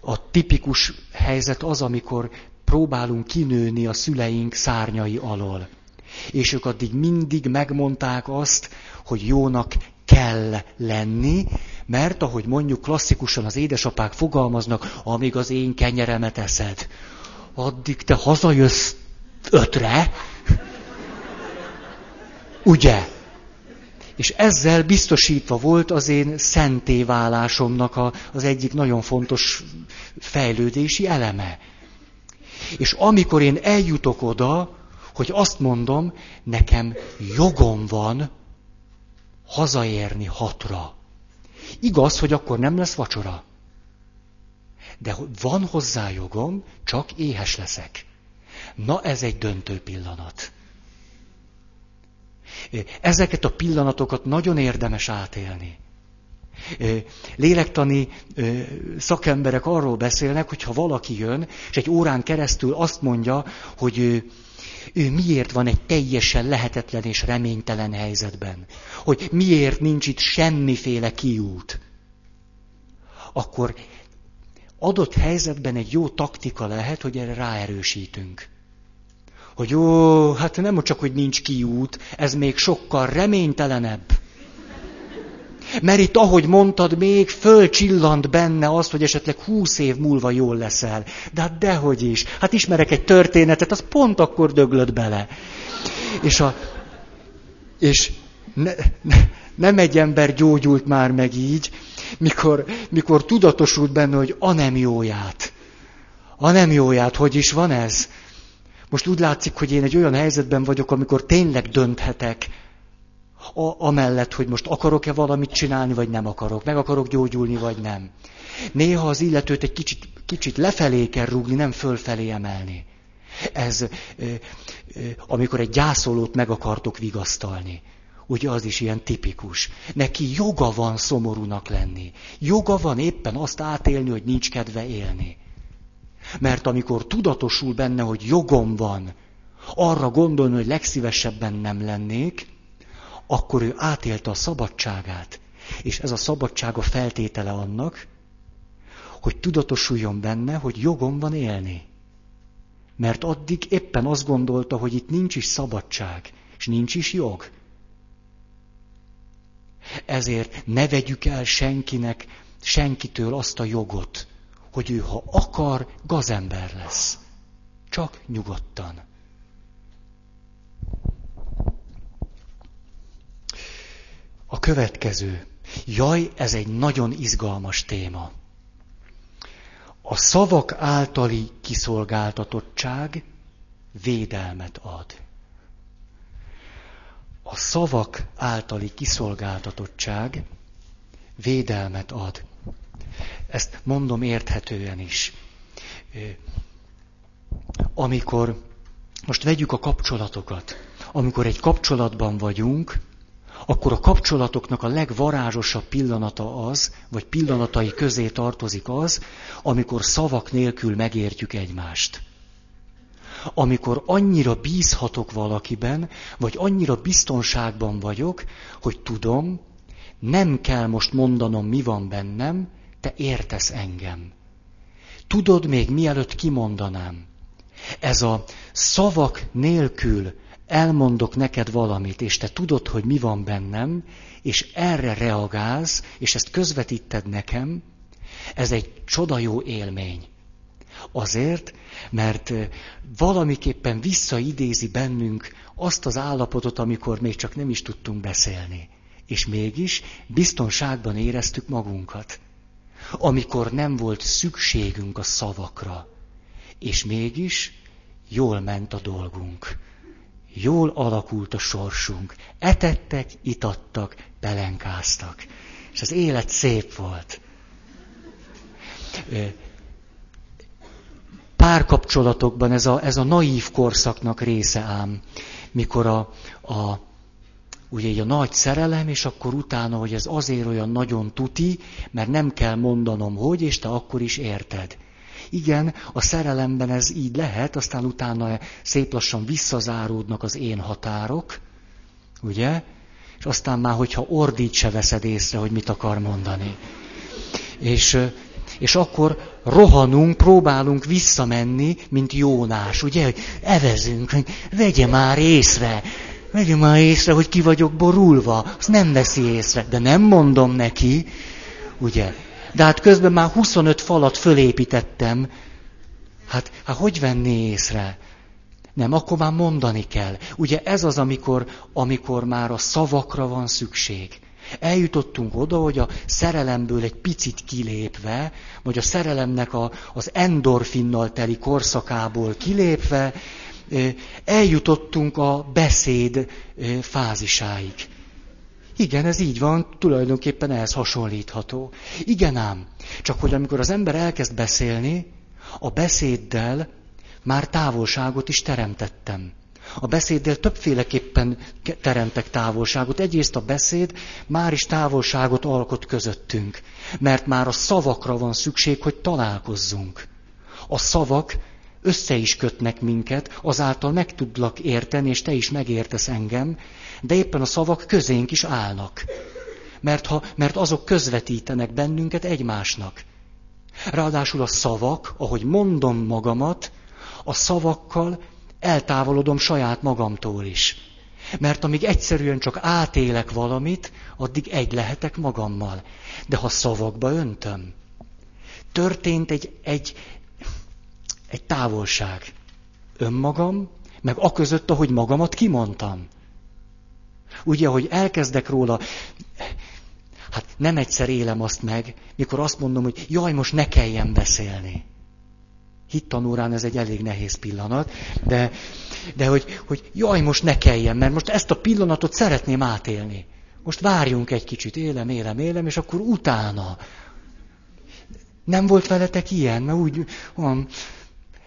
a tipikus helyzet az, amikor próbálunk kinőni a szüleink szárnyai alól. És ők addig mindig megmondták azt, hogy jónak kell lenni, mert ahogy mondjuk klasszikusan az édesapák fogalmaznak, amíg az én kenyeremet eszed, addig te hazajössz ötre, ugye? És ezzel biztosítva volt az én szentéválásomnak a, az egyik nagyon fontos fejlődési eleme. És amikor én eljutok oda, hogy azt mondom, nekem jogom van hazaérni hatra. Igaz, hogy akkor nem lesz vacsora. De van hozzá jogom, csak éhes leszek. Na ez egy döntő pillanat. Ezeket a pillanatokat nagyon érdemes átélni. Lélektani szakemberek arról beszélnek, hogy ha valaki jön, és egy órán keresztül azt mondja, hogy ő, ő miért van egy teljesen lehetetlen és reménytelen helyzetben, hogy miért nincs itt semmiféle kiút, akkor adott helyzetben egy jó taktika lehet, hogy erre ráerősítünk hogy ó, hát nem csak, hogy nincs kiút, ez még sokkal reménytelenebb. Mert itt, ahogy mondtad, még fölcsillant benne az, hogy esetleg húsz év múlva jól leszel. De hát dehogy is. Hát ismerek egy történetet, az pont akkor döglött bele. És, a, és ne, ne, nem egy ember gyógyult már meg így, mikor, mikor tudatosult benne, hogy anemióját. Anemióját, hogy is van ez? Most úgy látszik, hogy én egy olyan helyzetben vagyok, amikor tényleg dönthetek, a, amellett, hogy most akarok-e valamit csinálni, vagy nem akarok, meg akarok gyógyulni, vagy nem. Néha az illetőt egy kicsit, kicsit lefelé kell rúgni, nem fölfelé emelni. Ez, amikor egy gyászolót meg akartok vigasztalni. Ugye az is ilyen tipikus. Neki joga van szomorúnak lenni. Joga van éppen azt átélni, hogy nincs kedve élni. Mert amikor tudatosul benne, hogy jogom van arra gondolni, hogy legszívesebben nem lennék, akkor ő átélte a szabadságát. És ez a szabadság a feltétele annak, hogy tudatosuljon benne, hogy jogom van élni. Mert addig éppen azt gondolta, hogy itt nincs is szabadság, és nincs is jog. Ezért ne vegyük el senkinek, senkitől azt a jogot, hogy ő, ha akar, gazember lesz. Csak nyugodtan. A következő. Jaj, ez egy nagyon izgalmas téma. A szavak általi kiszolgáltatottság védelmet ad. A szavak általi kiszolgáltatottság védelmet ad. Ezt mondom érthetően is. Amikor, most vegyük a kapcsolatokat, amikor egy kapcsolatban vagyunk, akkor a kapcsolatoknak a legvarázsosabb pillanata az, vagy pillanatai közé tartozik az, amikor szavak nélkül megértjük egymást. Amikor annyira bízhatok valakiben, vagy annyira biztonságban vagyok, hogy tudom, nem kell most mondanom, mi van bennem, te értesz engem. Tudod még mielőtt kimondanám. Ez a szavak nélkül elmondok neked valamit, és te tudod, hogy mi van bennem, és erre reagálsz, és ezt közvetíted nekem, ez egy csoda élmény. Azért, mert valamiképpen visszaidézi bennünk azt az állapotot, amikor még csak nem is tudtunk beszélni. És mégis biztonságban éreztük magunkat. amikor nem volt szükségünk a szavakra, és mégis jól ment a dolgunk. Jól alakult a sorsunk. Etettek, itattak, pelenkáztak. És az élet szép volt. Párkapcsolatokban ez a, ez a naív korszaknak része ám, mikor a, a ugye a nagy szerelem, és akkor utána, hogy ez azért olyan nagyon tuti, mert nem kell mondanom, hogy, és te akkor is érted. Igen, a szerelemben ez így lehet, aztán utána szép lassan visszazáródnak az én határok, ugye? És aztán már, hogyha ordít, se veszed észre, hogy mit akar mondani. És, és akkor rohanunk, próbálunk visszamenni, mint Jónás, ugye, hogy evezünk, hogy vegye már észre, vegye már észre, hogy ki vagyok borulva, azt nem veszi észre, de nem mondom neki, ugye, de hát közben már 25 falat fölépítettem. Hát, hát hogy venné észre? Nem, akkor már mondani kell. Ugye ez az, amikor, amikor már a szavakra van szükség. Eljutottunk oda, hogy a szerelemből egy picit kilépve, vagy a szerelemnek a, az endorfinnal teli korszakából kilépve, eljutottunk a beszéd fázisáig. Igen, ez így van, tulajdonképpen ehhez hasonlítható. Igen ám, csak hogy amikor az ember elkezd beszélni, a beszéddel már távolságot is teremtettem. A beszéddel többféleképpen teremtek távolságot. Egyrészt a beszéd már is távolságot alkot közöttünk, mert már a szavakra van szükség, hogy találkozzunk. A szavak össze is kötnek minket, azáltal meg tudlak érteni, és te is megértesz engem, de éppen a szavak közénk is állnak. Mert, ha, mert azok közvetítenek bennünket egymásnak. Ráadásul a szavak, ahogy mondom magamat, a szavakkal eltávolodom saját magamtól is. Mert amíg egyszerűen csak átélek valamit, addig egy lehetek magammal. De ha szavakba öntöm, történt egy, egy, egy távolság. Önmagam, meg a között, ahogy magamat kimondtam. Ugye, hogy elkezdek róla, hát nem egyszer élem azt meg, mikor azt mondom, hogy jaj, most ne kelljen beszélni. Hittanórán ez egy elég nehéz pillanat, de, de hogy, hogy jaj, most ne kelljen, mert most ezt a pillanatot szeretném átélni. Most várjunk egy kicsit, élem, élem, élem, és akkor utána. Nem volt veletek ilyen, mert úgy van.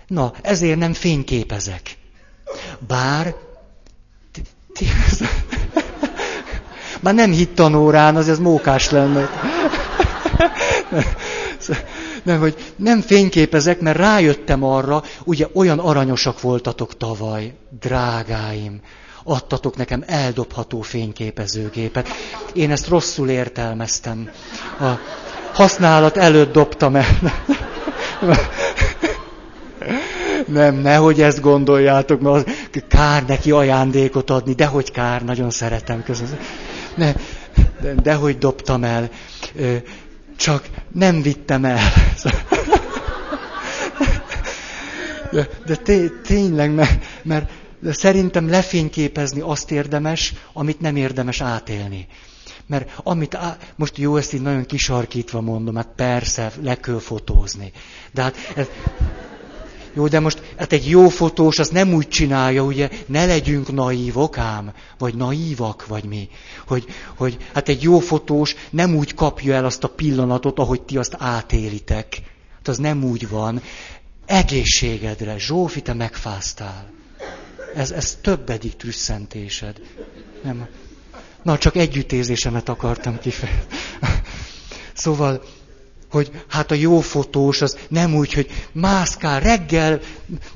Na, ezért nem fényképezek. Bár már nem hit tanórán, az ez mókás lenne. Nem, hogy nem fényképezek, mert rájöttem arra, ugye olyan aranyosak voltatok tavaly, drágáim. Adtatok nekem eldobható fényképezőgépet. Én ezt rosszul értelmeztem. A használat előtt dobtam el. Nem, nehogy ezt gondoljátok, mert az kár neki ajándékot adni, de hogy kár, nagyon szeretem közben ne, de, dehogy dobtam el, csak nem vittem el. De, de té, tényleg, mert, mert szerintem lefényképezni azt érdemes, amit nem érdemes átélni. Mert amit á, most jó, ezt így nagyon kisarkítva mondom, hát persze, le kell fotózni. De hát ez, jó, de most hát egy jó fotós az nem úgy csinálja, ugye, ne legyünk naívok ám, vagy naívak, vagy mi. Hogy, hogy hát egy jó fotós nem úgy kapja el azt a pillanatot, ahogy ti azt átélitek. Hát az nem úgy van. Egészségedre, Zsófi, te megfáztál. Ez, ez többedik trüsszentésed. Nem. Na, csak együttérzésemet akartam kifejezni. Szóval, hogy hát a jó fotós az nem úgy, hogy mászkál reggel,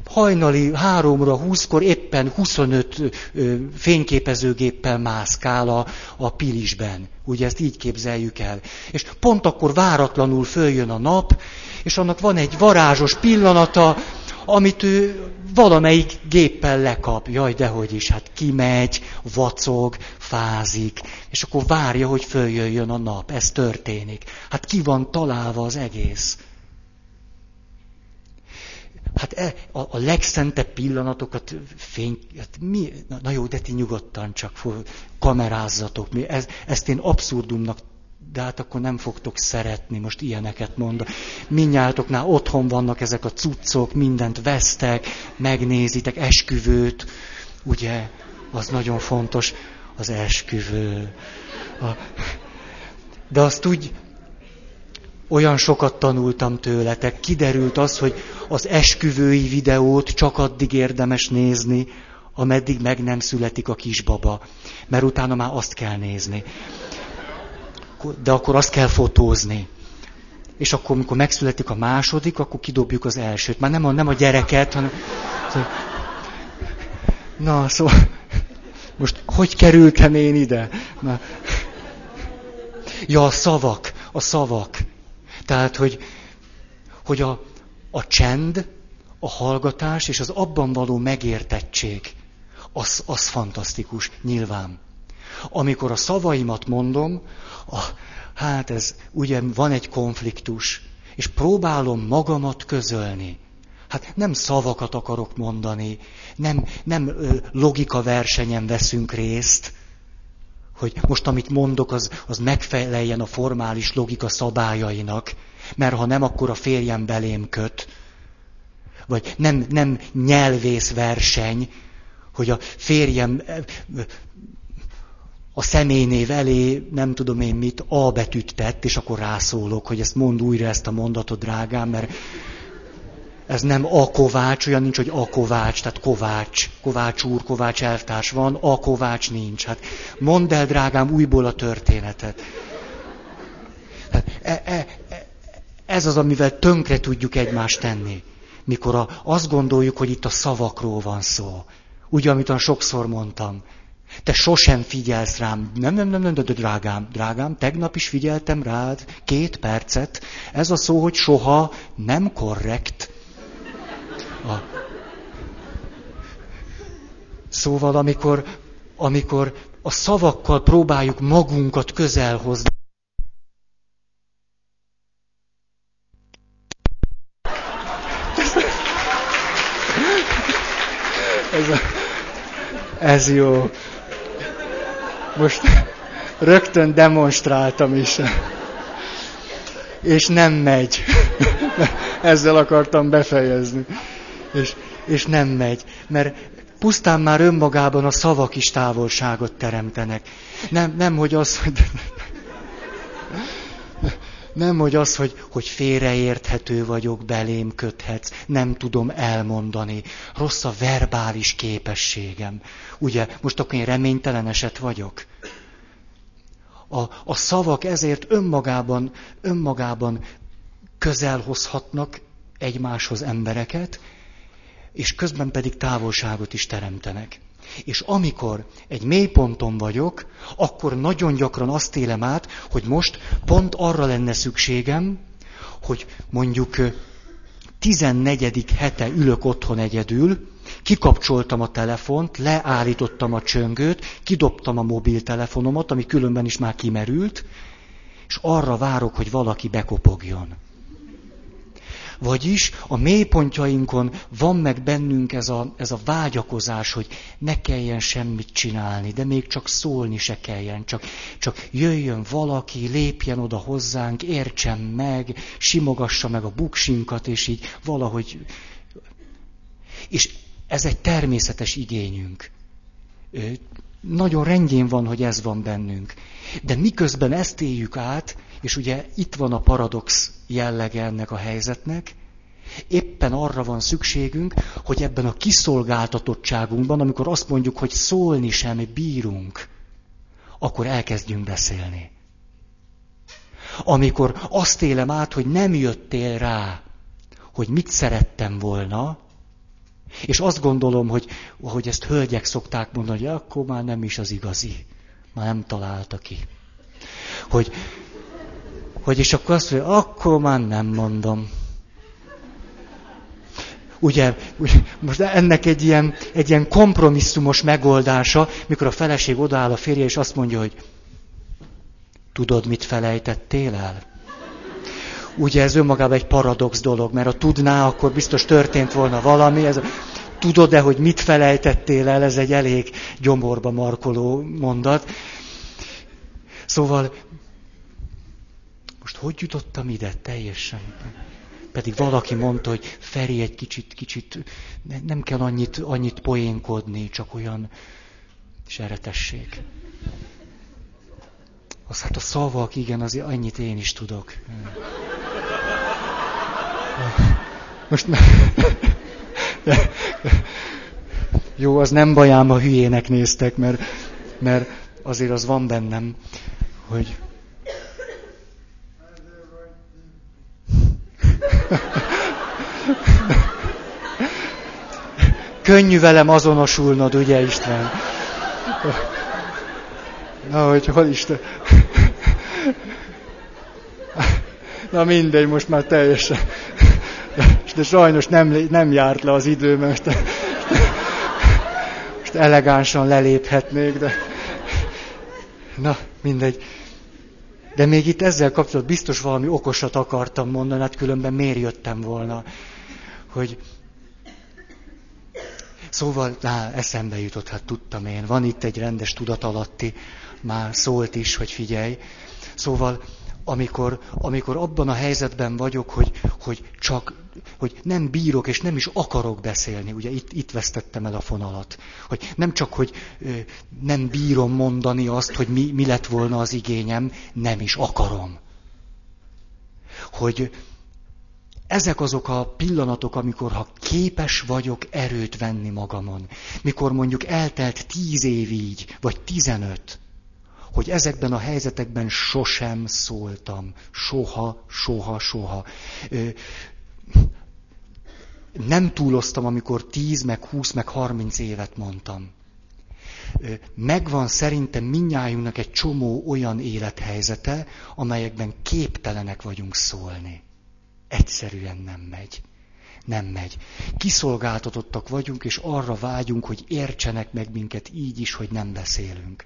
hajnali háromra, húszkor éppen 25 fényképezőgéppel mászkál a, a pilisben. Ugye ezt így képzeljük el. És pont akkor váratlanul följön a nap, és annak van egy varázsos pillanata, amit ő valamelyik géppel lekap. Jaj, dehogy is, hát kimegy, vacog, fázik, és akkor várja, hogy följöjjön a nap. Ez történik. Hát ki van találva az egész. Hát e, a, a legszentebb pillanatokat fény... Hát mi, na, na jó, de ti nyugodtan csak kamerázzatok. Mi, ez, ezt én abszurdumnak de hát akkor nem fogtok szeretni, most ilyeneket mondani. Minnyájátoknál otthon vannak ezek a cuccok, mindent vesztek, megnézitek, esküvőt, ugye, az nagyon fontos, az esküvő. A... De azt úgy, olyan sokat tanultam tőletek, kiderült az, hogy az esküvői videót csak addig érdemes nézni, ameddig meg nem születik a kisbaba, mert utána már azt kell nézni. De akkor azt kell fotózni. És akkor, amikor megszületik a második, akkor kidobjuk az elsőt. Már nem a, nem a gyereket, hanem... Na, szóval... Most hogy kerültem én ide? Na. Ja, a szavak, a szavak. Tehát, hogy, hogy a, a csend, a hallgatás és az abban való megértettség, az, az fantasztikus, nyilván. Amikor a szavaimat mondom, a, hát ez ugye van egy konfliktus, és próbálom magamat közölni. Hát nem szavakat akarok mondani, nem, nem logika versenyen veszünk részt, hogy most amit mondok, az, az megfeleljen a formális logika szabályainak, mert ha nem, akkor a férjem belém köt. Vagy nem, nem nyelvész verseny, hogy a férjem a személynév elé, nem tudom én mit, A betűt tett, és akkor rászólok, hogy ezt mond újra ezt a mondatot, drágám, mert ez nem a Kovács, olyan nincs, hogy a Kovács, tehát Kovács, Kovács úr, Kovács elvtárs van, a Kovács nincs. Hát mondd el, drágám, újból a történetet. Hát e, e, e, ez az, amivel tönkre tudjuk egymást tenni. Mikor a, azt gondoljuk, hogy itt a szavakról van szó. Ugye, amit sokszor mondtam. Te sosem figyelsz rám. Nem, nem, nem, nem, de drágám, drágám, tegnap is figyeltem rád két percet. Ez a szó, hogy soha nem korrekt. A... Szóval, amikor, amikor a szavakkal próbáljuk magunkat közel hozni, ez, jó. Most rögtön demonstráltam is. És nem megy. Ezzel akartam befejezni és, és nem megy. Mert pusztán már önmagában a szavak is távolságot teremtenek. Nem, nem hogy az, hogy... Nem, hogy az, hogy, hogy félreérthető vagyok, belém köthetsz, nem tudom elmondani. Rossz a verbális képességem. Ugye, most akkor én reménytelen eset vagyok. A, a szavak ezért önmagában, önmagában közel hozhatnak egymáshoz embereket, és közben pedig távolságot is teremtenek. És amikor egy mélyponton vagyok, akkor nagyon gyakran azt élem át, hogy most pont arra lenne szükségem, hogy mondjuk 14. hete ülök otthon egyedül, kikapcsoltam a telefont, leállítottam a csöngőt, kidobtam a mobiltelefonomat, ami különben is már kimerült, és arra várok, hogy valaki bekopogjon. Vagyis a mélypontjainkon van meg bennünk ez a, ez a vágyakozás, hogy ne kelljen semmit csinálni, de még csak szólni se kelljen, csak, csak jöjjön valaki, lépjen oda hozzánk, értsen meg, simogassa meg a buksinkat, és így valahogy... És ez egy természetes igényünk. Nagyon rendjén van, hogy ez van bennünk. De miközben ezt éljük át, és ugye itt van a paradox jellege ennek a helyzetnek, éppen arra van szükségünk, hogy ebben a kiszolgáltatottságunkban, amikor azt mondjuk, hogy szólni sem bírunk, akkor elkezdjünk beszélni. Amikor azt élem át, hogy nem jöttél rá, hogy mit szerettem volna, és azt gondolom, hogy, hogy ezt hölgyek szokták mondani, hogy akkor már nem is az igazi. Már nem találta ki. Hogy, hogy és akkor azt mondja, akkor már nem mondom. Ugye, most ennek egy ilyen, egy ilyen kompromisszumos megoldása, mikor a feleség odaáll a férje, és azt mondja, hogy tudod, mit felejtettél el? Ugye ez önmagában egy paradox dolog, mert ha tudná, akkor biztos történt volna valami. Ez, tudod-e, hogy mit felejtettél el? Ez egy elég gyomorba markoló mondat. Szóval hogy jutottam ide teljesen? Pedig valaki mondta, hogy Feri egy kicsit, kicsit, nem kell annyit, annyit poénkodni, csak olyan seretesség. Az hát a szavak, igen, azért annyit én is tudok. Most Jó, az nem bajám, a hülyének néztek, mert, mert azért az van bennem, hogy Könnyű velem azonosulnod, ugye István? Na, hogy hol Isten? Na mindegy, most már teljesen. De sajnos nem, nem járt le az idő, mert most, most elegánsan leléphetnék, de... Na, mindegy. De még itt ezzel kapcsolatban biztos valami okosat akartam mondani, hát különben miért jöttem volna, hogy Szóval, á, eszembe jutott, hát tudtam én, van itt egy rendes tudatalatti, már szólt is, hogy figyelj. Szóval, amikor, amikor abban a helyzetben vagyok, hogy, hogy csak, hogy nem bírok és nem is akarok beszélni, ugye itt, itt vesztettem el a fonalat, hogy nem csak, hogy ö, nem bírom mondani azt, hogy mi, mi lett volna az igényem, nem is akarom. Hogy, ezek azok a pillanatok, amikor ha képes vagyok erőt venni magamon, mikor mondjuk eltelt tíz év így, vagy tizenöt, hogy ezekben a helyzetekben sosem szóltam. Soha, soha, soha. Nem túloztam, amikor tíz, meg húsz, meg harminc évet mondtam. Megvan szerintem minnyájunknak egy csomó olyan élethelyzete, amelyekben képtelenek vagyunk szólni. Egyszerűen nem megy. Nem megy. Kiszolgáltatottak vagyunk, és arra vágyunk, hogy értsenek meg minket így is, hogy nem beszélünk.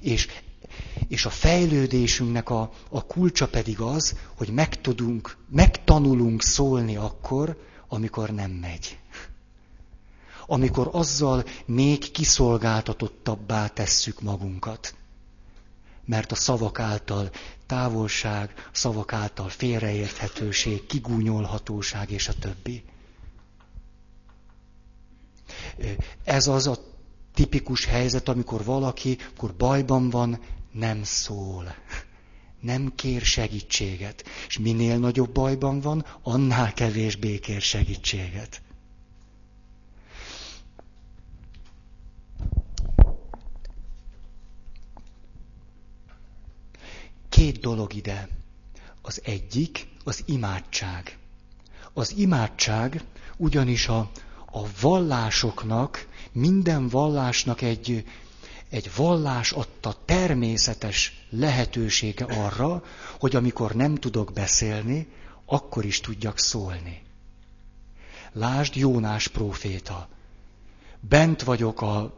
És, és a fejlődésünknek a, a kulcsa pedig az, hogy megtudunk, megtanulunk szólni akkor, amikor nem megy. Amikor azzal még kiszolgáltatottabbá tesszük magunkat mert a szavak által távolság, szavak által félreérthetőség, kigúnyolhatóság és a többi. Ez az a tipikus helyzet, amikor valaki, akkor bajban van, nem szól. Nem kér segítséget. És minél nagyobb bajban van, annál kevésbé kér segítséget. Két dolog ide. Az egyik az imádság. Az imádság ugyanis a, a vallásoknak, minden vallásnak egy, egy vallás adta természetes lehetősége arra, hogy amikor nem tudok beszélni, akkor is tudjak szólni. Lásd Jónás próféta. Bent vagyok a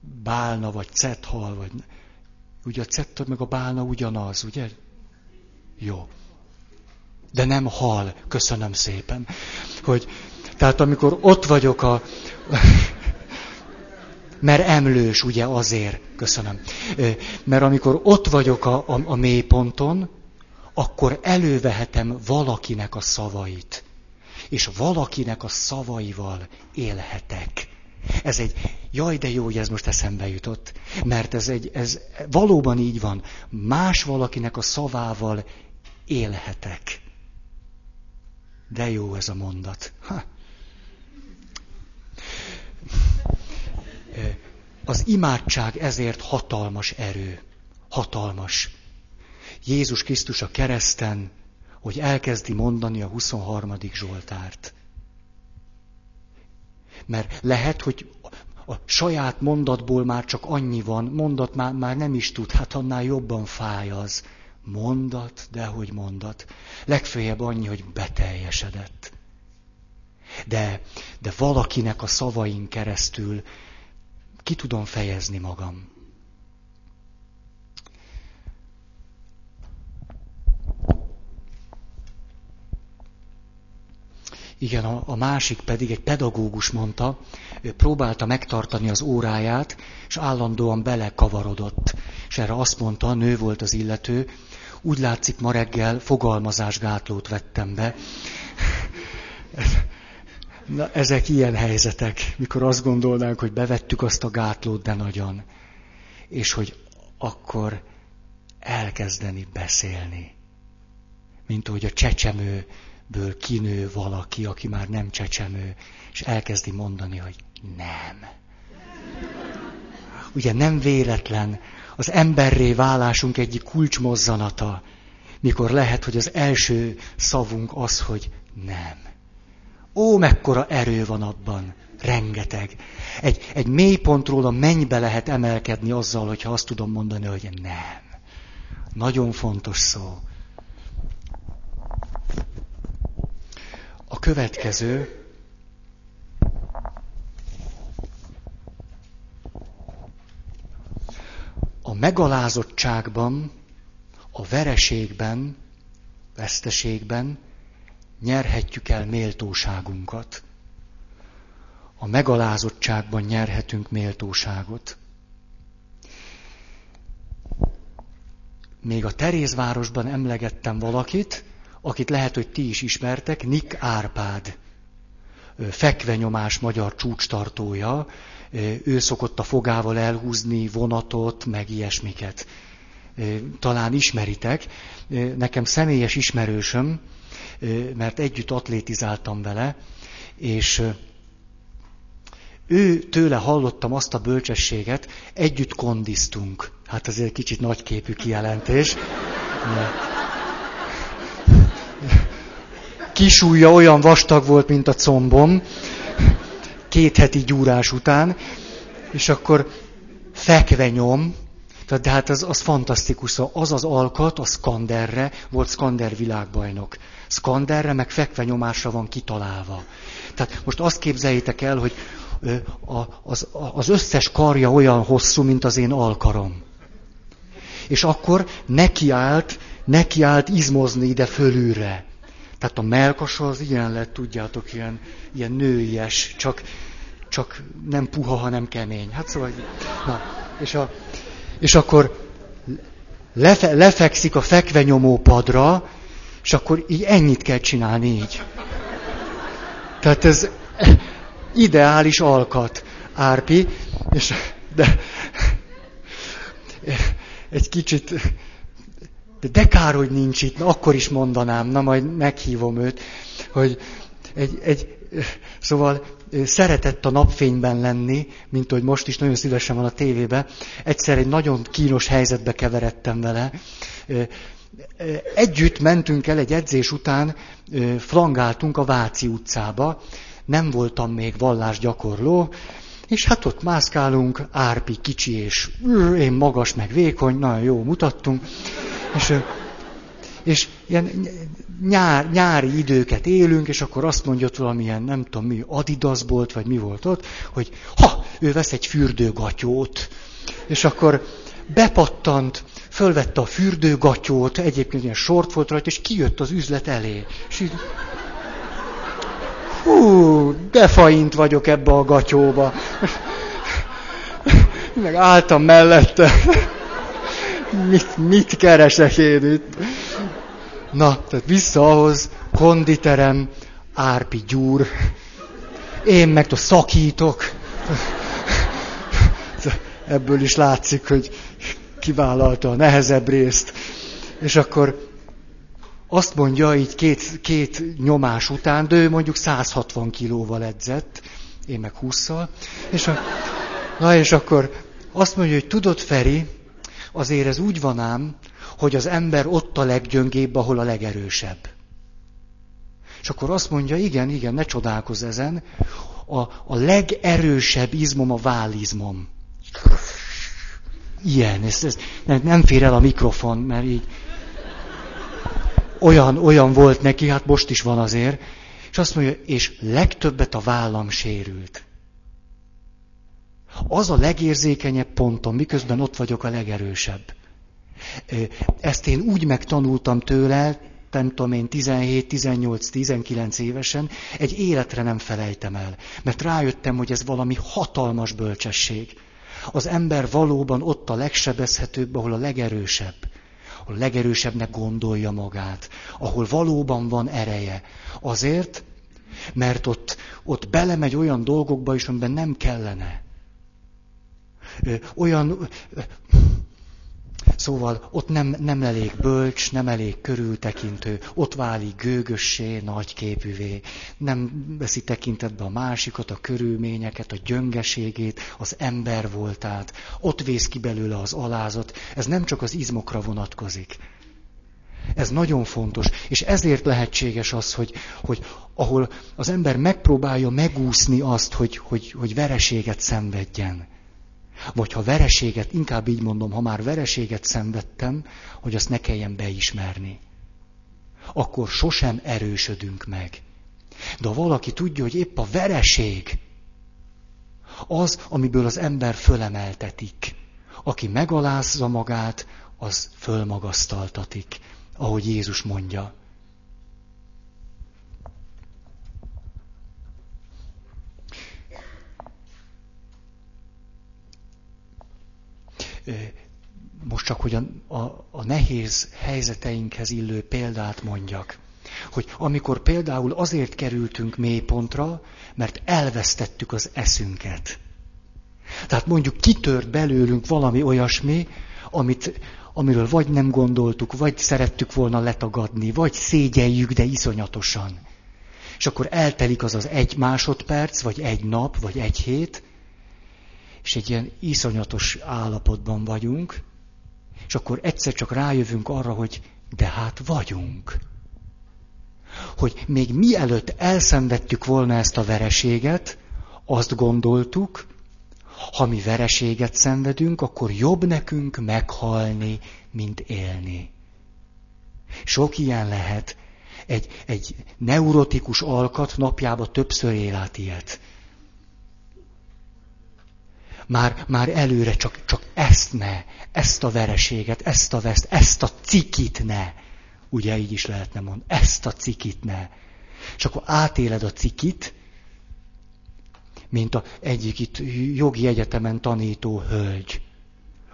bálna, vagy cethal, vagy Ugye a cettor meg a bálna ugyanaz, ugye? Jó. De nem hal, köszönöm szépen. Hogy, tehát amikor ott vagyok a... Mert emlős, ugye azért, köszönöm. Mert amikor ott vagyok a, a, a mélyponton, akkor elővehetem valakinek a szavait. És valakinek a szavaival élhetek. Ez egy, jaj de jó, hogy ez most eszembe jutott, mert ez, egy, ez valóban így van. Más valakinek a szavával élhetek. De jó ez a mondat. Ha. Az imádság ezért hatalmas erő. Hatalmas. Jézus Krisztus a kereszten, hogy elkezdi mondani a 23. Zsoltárt. Mert lehet, hogy a saját mondatból már csak annyi van, mondat már, már nem is tud, hát annál jobban fáj az. Mondat, de hogy mondat. Legfőjebb annyi, hogy beteljesedett. De, de valakinek a szavain keresztül ki tudom fejezni magam. Igen, a, a másik pedig egy pedagógus mondta, ő próbálta megtartani az óráját, és állandóan belekavarodott. És erre azt mondta, nő volt az illető, úgy látszik ma reggel fogalmazásgátlót vettem be. Na, ezek ilyen helyzetek, mikor azt gondolnánk, hogy bevettük azt a gátlót, de nagyon. És hogy akkor elkezdeni beszélni. Mint ahogy a csecsemőből kinő valaki, aki már nem csecsemő, és elkezdi mondani, hogy nem. Ugye nem véletlen az emberré válásunk egyik kulcsmozzanata, mikor lehet, hogy az első szavunk az, hogy nem. Ó, mekkora erő van abban. Rengeteg. Egy, egy mélypontról a mennybe lehet emelkedni azzal, hogyha azt tudom mondani, hogy nem. Nagyon fontos szó. A következő. A megalázottságban, a vereségben, veszteségben nyerhetjük el méltóságunkat. A megalázottságban nyerhetünk méltóságot. Még a Terézvárosban emlegettem valakit, akit lehet, hogy ti is ismertek, Nick Árpád, fekvenyomás magyar csúcstartója, ő szokott a fogával elhúzni vonatot, meg ilyesmiket. Talán ismeritek. Nekem személyes ismerősöm, mert együtt atlétizáltam vele, és ő tőle hallottam azt a bölcsességet, együtt kondiztunk. Hát azért kicsit nagyképű kijelentés. Kisújja olyan vastag volt, mint a combom, két heti gyúrás után, és akkor fekve nyom, tehát, de hát az, az fantasztikus, az az alkat, a Skanderre, volt Skander világbajnok. Skanderre, meg fekve nyomásra van kitalálva. Tehát most azt képzeljétek el, hogy az, az összes karja olyan hosszú, mint az én alkarom. És akkor nekiállt, nekiállt izmozni ide fölülre. Tehát a melkasa az ilyen lett, tudjátok, ilyen, ilyen nőies, csak, csak nem puha, hanem kemény. Hát szóval, na, és, a, és akkor lefe, lefekszik a fekvenyomó padra, és akkor így ennyit kell csinálni így. Tehát ez ideális alkat, Árpi, és de egy kicsit, de, de kár, hogy nincs itt, na, akkor is mondanám, na majd meghívom őt, hogy egy, egy, szóval szeretett a napfényben lenni, mint hogy most is nagyon szívesen van a tévébe. Egyszer egy nagyon kínos helyzetbe keveredtem vele. Együtt mentünk el egy edzés után, flangáltunk a Váci utcába. Nem voltam még vallásgyakorló, és hát ott mászkálunk, Árpi kicsi és én magas meg vékony, nagyon jó mutattunk. És, és ilyen nyár, nyári időket élünk, és akkor azt mondja valamilyen, nem tudom mi, Adidas volt, vagy mi volt ott, hogy ha, ő vesz egy fürdőgatyót. És akkor bepattant, fölvette a fürdőgatyót, egyébként ilyen sort volt rajta, és kijött az üzlet elé. És így, hú, de vagyok ebbe a gatyóba. Meg álltam mellette. Mit, mit keresek én itt? Na, tehát vissza ahhoz, konditerem, árpi gyúr. Én meg szakítok. Ebből is látszik, hogy kivállalta a nehezebb részt. És akkor azt mondja így két, két nyomás után, de ő mondjuk 160 kilóval edzett, én meg 20-szal. És, a, na és akkor azt mondja, hogy tudod, Feri, azért ez úgy van ám, hogy az ember ott a leggyöngébb, ahol a legerősebb. És akkor azt mondja, igen, igen, ne csodálkozz ezen, a, a legerősebb izmom a vállizmom. Ilyen, ez, ez nem, nem fér el a mikrofon, mert így olyan, olyan volt neki, hát most is van azért. És azt mondja, és legtöbbet a vállam sérült. Az a legérzékenyebb pontom, miközben ott vagyok a legerősebb. Ezt én úgy megtanultam tőle, nem tudom én, 17, 18, 19 évesen, egy életre nem felejtem el. Mert rájöttem, hogy ez valami hatalmas bölcsesség. Az ember valóban ott a legsebezhetőbb, ahol a legerősebb. ahol legerősebbnek gondolja magát, ahol valóban van ereje. Azért, mert ott, ott belemegy olyan dolgokba is, amiben nem kellene. Olyan, Szóval ott nem, nem elég bölcs, nem elég körültekintő, ott válik gőgössé, nagyképűvé, nem veszi tekintetbe a másikat, a körülményeket, a gyöngeségét, az ember voltát, ott vész ki belőle az alázat. Ez nem csak az izmokra vonatkozik. Ez nagyon fontos, és ezért lehetséges az, hogy, hogy ahol az ember megpróbálja megúszni azt, hogy, hogy, hogy vereséget szenvedjen vagy ha vereséget, inkább így mondom, ha már vereséget szenvedtem, hogy azt ne kelljen beismerni. Akkor sosem erősödünk meg. De ha valaki tudja, hogy épp a vereség az, amiből az ember fölemeltetik. Aki megalázza magát, az fölmagasztaltatik, ahogy Jézus mondja. Most csak, hogy a, a, a nehéz helyzeteinkhez illő példát mondjak. Hogy amikor például azért kerültünk mélypontra, mert elvesztettük az eszünket. Tehát mondjuk kitört belőlünk valami olyasmi, amit, amiről vagy nem gondoltuk, vagy szerettük volna letagadni, vagy szégyeljük, de iszonyatosan. És akkor eltelik az az egy másodperc, vagy egy nap, vagy egy hét, és egy ilyen iszonyatos állapotban vagyunk, és akkor egyszer csak rájövünk arra, hogy de hát vagyunk. Hogy még mielőtt elszenvedtük volna ezt a vereséget, azt gondoltuk, ha mi vereséget szenvedünk, akkor jobb nekünk meghalni, mint élni. Sok ilyen lehet. Egy, egy neurotikus alkat napjába többször él át ilyet. Már, már előre csak, csak ezt ne, ezt a vereséget, ezt a veszt, ezt a cikit ne. Ugye így is lehetne mondani, ezt a cikit ne. És akkor átéled a cikit, mint a egyik itt jogi egyetemen tanító hölgy.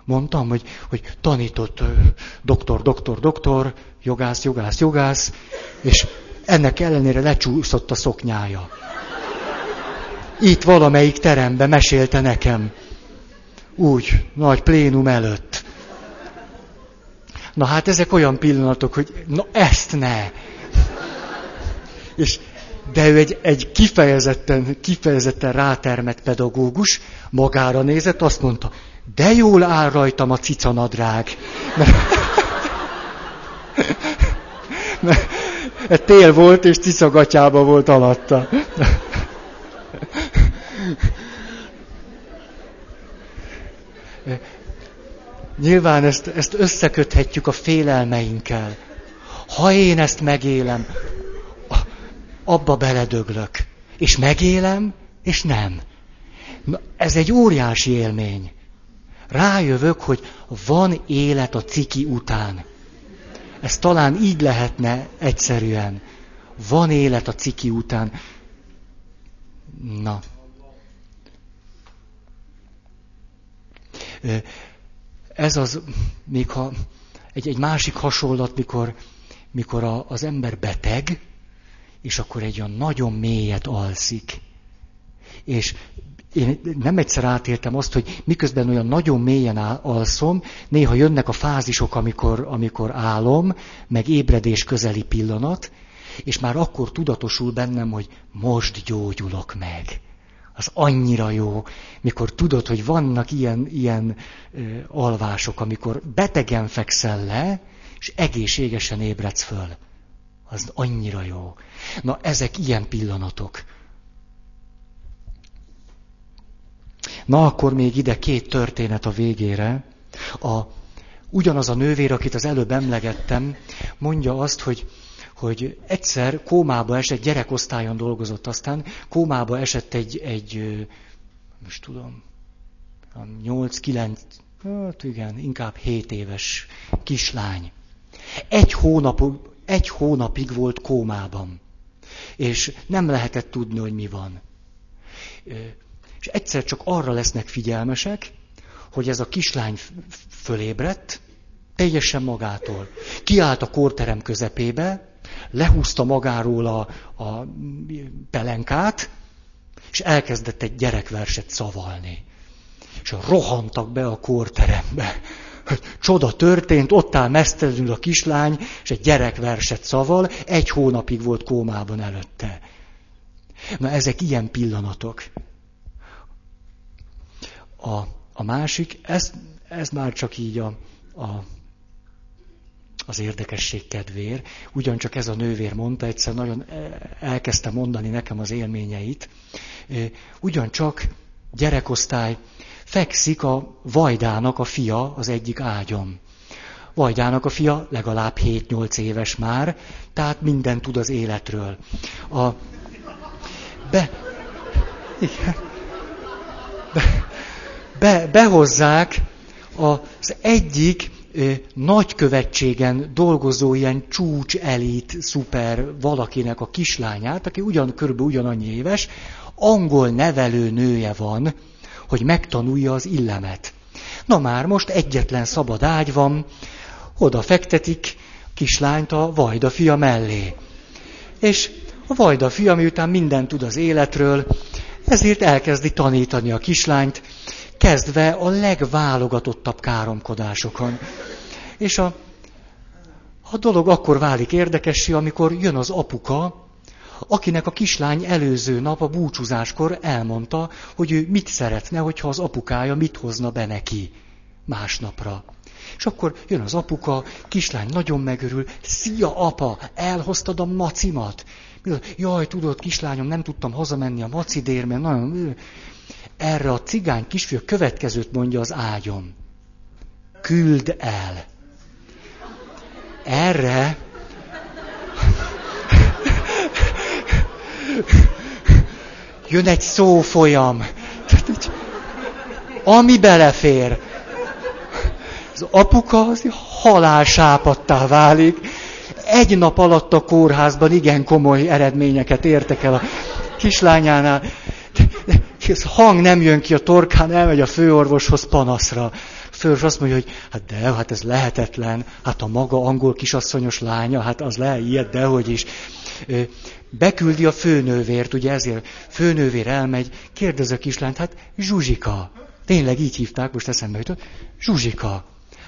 Mondtam, hogy, hogy tanított doktor, doktor, doktor, jogász, jogász, jogász, és ennek ellenére lecsúszott a szoknyája. Itt valamelyik teremben mesélte nekem. Úgy, nagy plénum előtt. Na hát ezek olyan pillanatok, hogy na ezt ne. És, de ő egy, egy kifejezetten, kifejezetten rátermett pedagógus, magára nézett, azt mondta, de jól áll rajtam a cicanadrág. Mert, mert tél volt, és cicagatyába volt alatta. Nyilván ezt, ezt összeköthetjük a félelmeinkkel. Ha én ezt megélem, abba beledöglök. És megélem, és nem. Ez egy óriási élmény. Rájövök, hogy van élet a ciki után. Ez talán így lehetne egyszerűen. Van élet a ciki után. Na. Ez az, még ha egy, egy másik hasonlat, mikor, mikor a, az ember beteg, és akkor egy olyan nagyon mélyet alszik. És én nem egyszer átéltem azt, hogy miközben olyan nagyon mélyen alszom, néha jönnek a fázisok, amikor, amikor álom, meg ébredés közeli pillanat, és már akkor tudatosul bennem, hogy most gyógyulok meg az annyira jó, mikor tudod, hogy vannak ilyen, ilyen ö, alvások, amikor betegen fekszel le, és egészségesen ébredsz föl. Az annyira jó. Na, ezek ilyen pillanatok. Na, akkor még ide két történet a végére. A, ugyanaz a nővér, akit az előbb emlegettem, mondja azt, hogy hogy egyszer kómába esett, gyerekosztályon dolgozott aztán, kómába esett egy, egy most tudom, 8-9, hát igen, inkább 7 éves kislány. Egy, hónap, egy hónapig volt kómában, és nem lehetett tudni, hogy mi van. És egyszer csak arra lesznek figyelmesek, hogy ez a kislány fölébredt, Teljesen magától. Kiállt a kórterem közepébe, lehúzta magáról a, a pelenkát, és elkezdett egy gyerekverset szavalni. És rohantak be a kórterembe. Csoda történt, ott áll mesztelenül a kislány, és egy gyerekverset szaval, egy hónapig volt kómában előtte. Na ezek ilyen pillanatok. A, a másik, ez, ez már csak így a, a az érdekesség kedvér. Ugyancsak ez a nővér mondta, egyszer nagyon elkezdte mondani nekem az élményeit. Ugyancsak gyerekosztály, fekszik a Vajdának a fia az egyik ágyom. Vajdának a fia legalább 7-8 éves már, tehát minden tud az életről. A, be, igen, be, be, behozzák az egyik nagykövetségen dolgozó ilyen csúcs elit szuper valakinek a kislányát, aki ugyan körülbelül ugyanannyi éves, angol nevelő nője van, hogy megtanulja az illemet. Na már most egyetlen szabad ágy van, oda fektetik kislányt a Vajda fia mellé. És a Vajda fia, miután mindent tud az életről, ezért elkezdi tanítani a kislányt, kezdve a legválogatottabb káromkodásokon. És a, a dolog akkor válik érdekessé, amikor jön az apuka, akinek a kislány előző nap a búcsúzáskor elmondta, hogy ő mit szeretne, hogyha az apukája mit hozna be neki másnapra. És akkor jön az apuka, kislány nagyon megörül, szia apa, elhoztad a macimat. Jaj, tudod, kislányom, nem tudtam hazamenni a macidér, mert nagyon... Erre a cigány kisfiú következőt mondja az ágyon. Küld el. Erre jön egy szófolyam. Ami belefér. Az apuka az halálsápattá válik. Egy nap alatt a kórházban igen komoly eredményeket értek el a kislányánál ez hang nem jön ki a torkán, elmegy a főorvoshoz panaszra. A főorvos azt mondja, hogy hát de, hát ez lehetetlen, hát a maga angol kisasszonyos lánya, hát az lehet ilyet, dehogy is. Beküldi a főnővért, ugye ezért főnővér elmegy, kérdez a kislányt, hát Zsuzsika, tényleg így hívták, most eszembe jutott, Zsuzsika,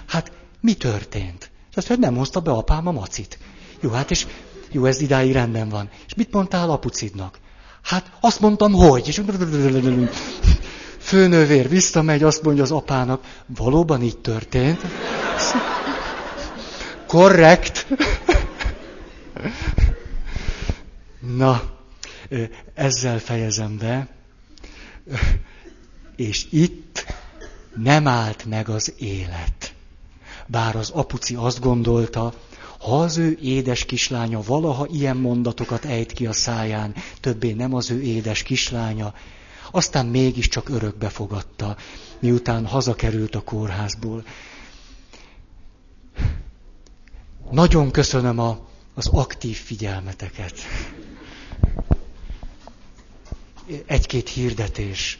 hát mi történt? Azt mondja, nem hozta be apám a macit. Jó, hát és jó, ez idáig rendben van. És mit mondtál apucidnak? Hát azt mondtam, hogy. És főnővér visszamegy, azt mondja az apának, valóban így történt. Korrekt. Na, ezzel fejezem be. És itt nem állt meg az élet. Bár az apuci azt gondolta, ha az ő édes kislánya valaha ilyen mondatokat ejt ki a száján, többé nem az ő édes kislánya, aztán mégiscsak örökbe fogadta, miután hazakerült a kórházból. Nagyon köszönöm a, az aktív figyelmeteket. Egy-két hirdetés.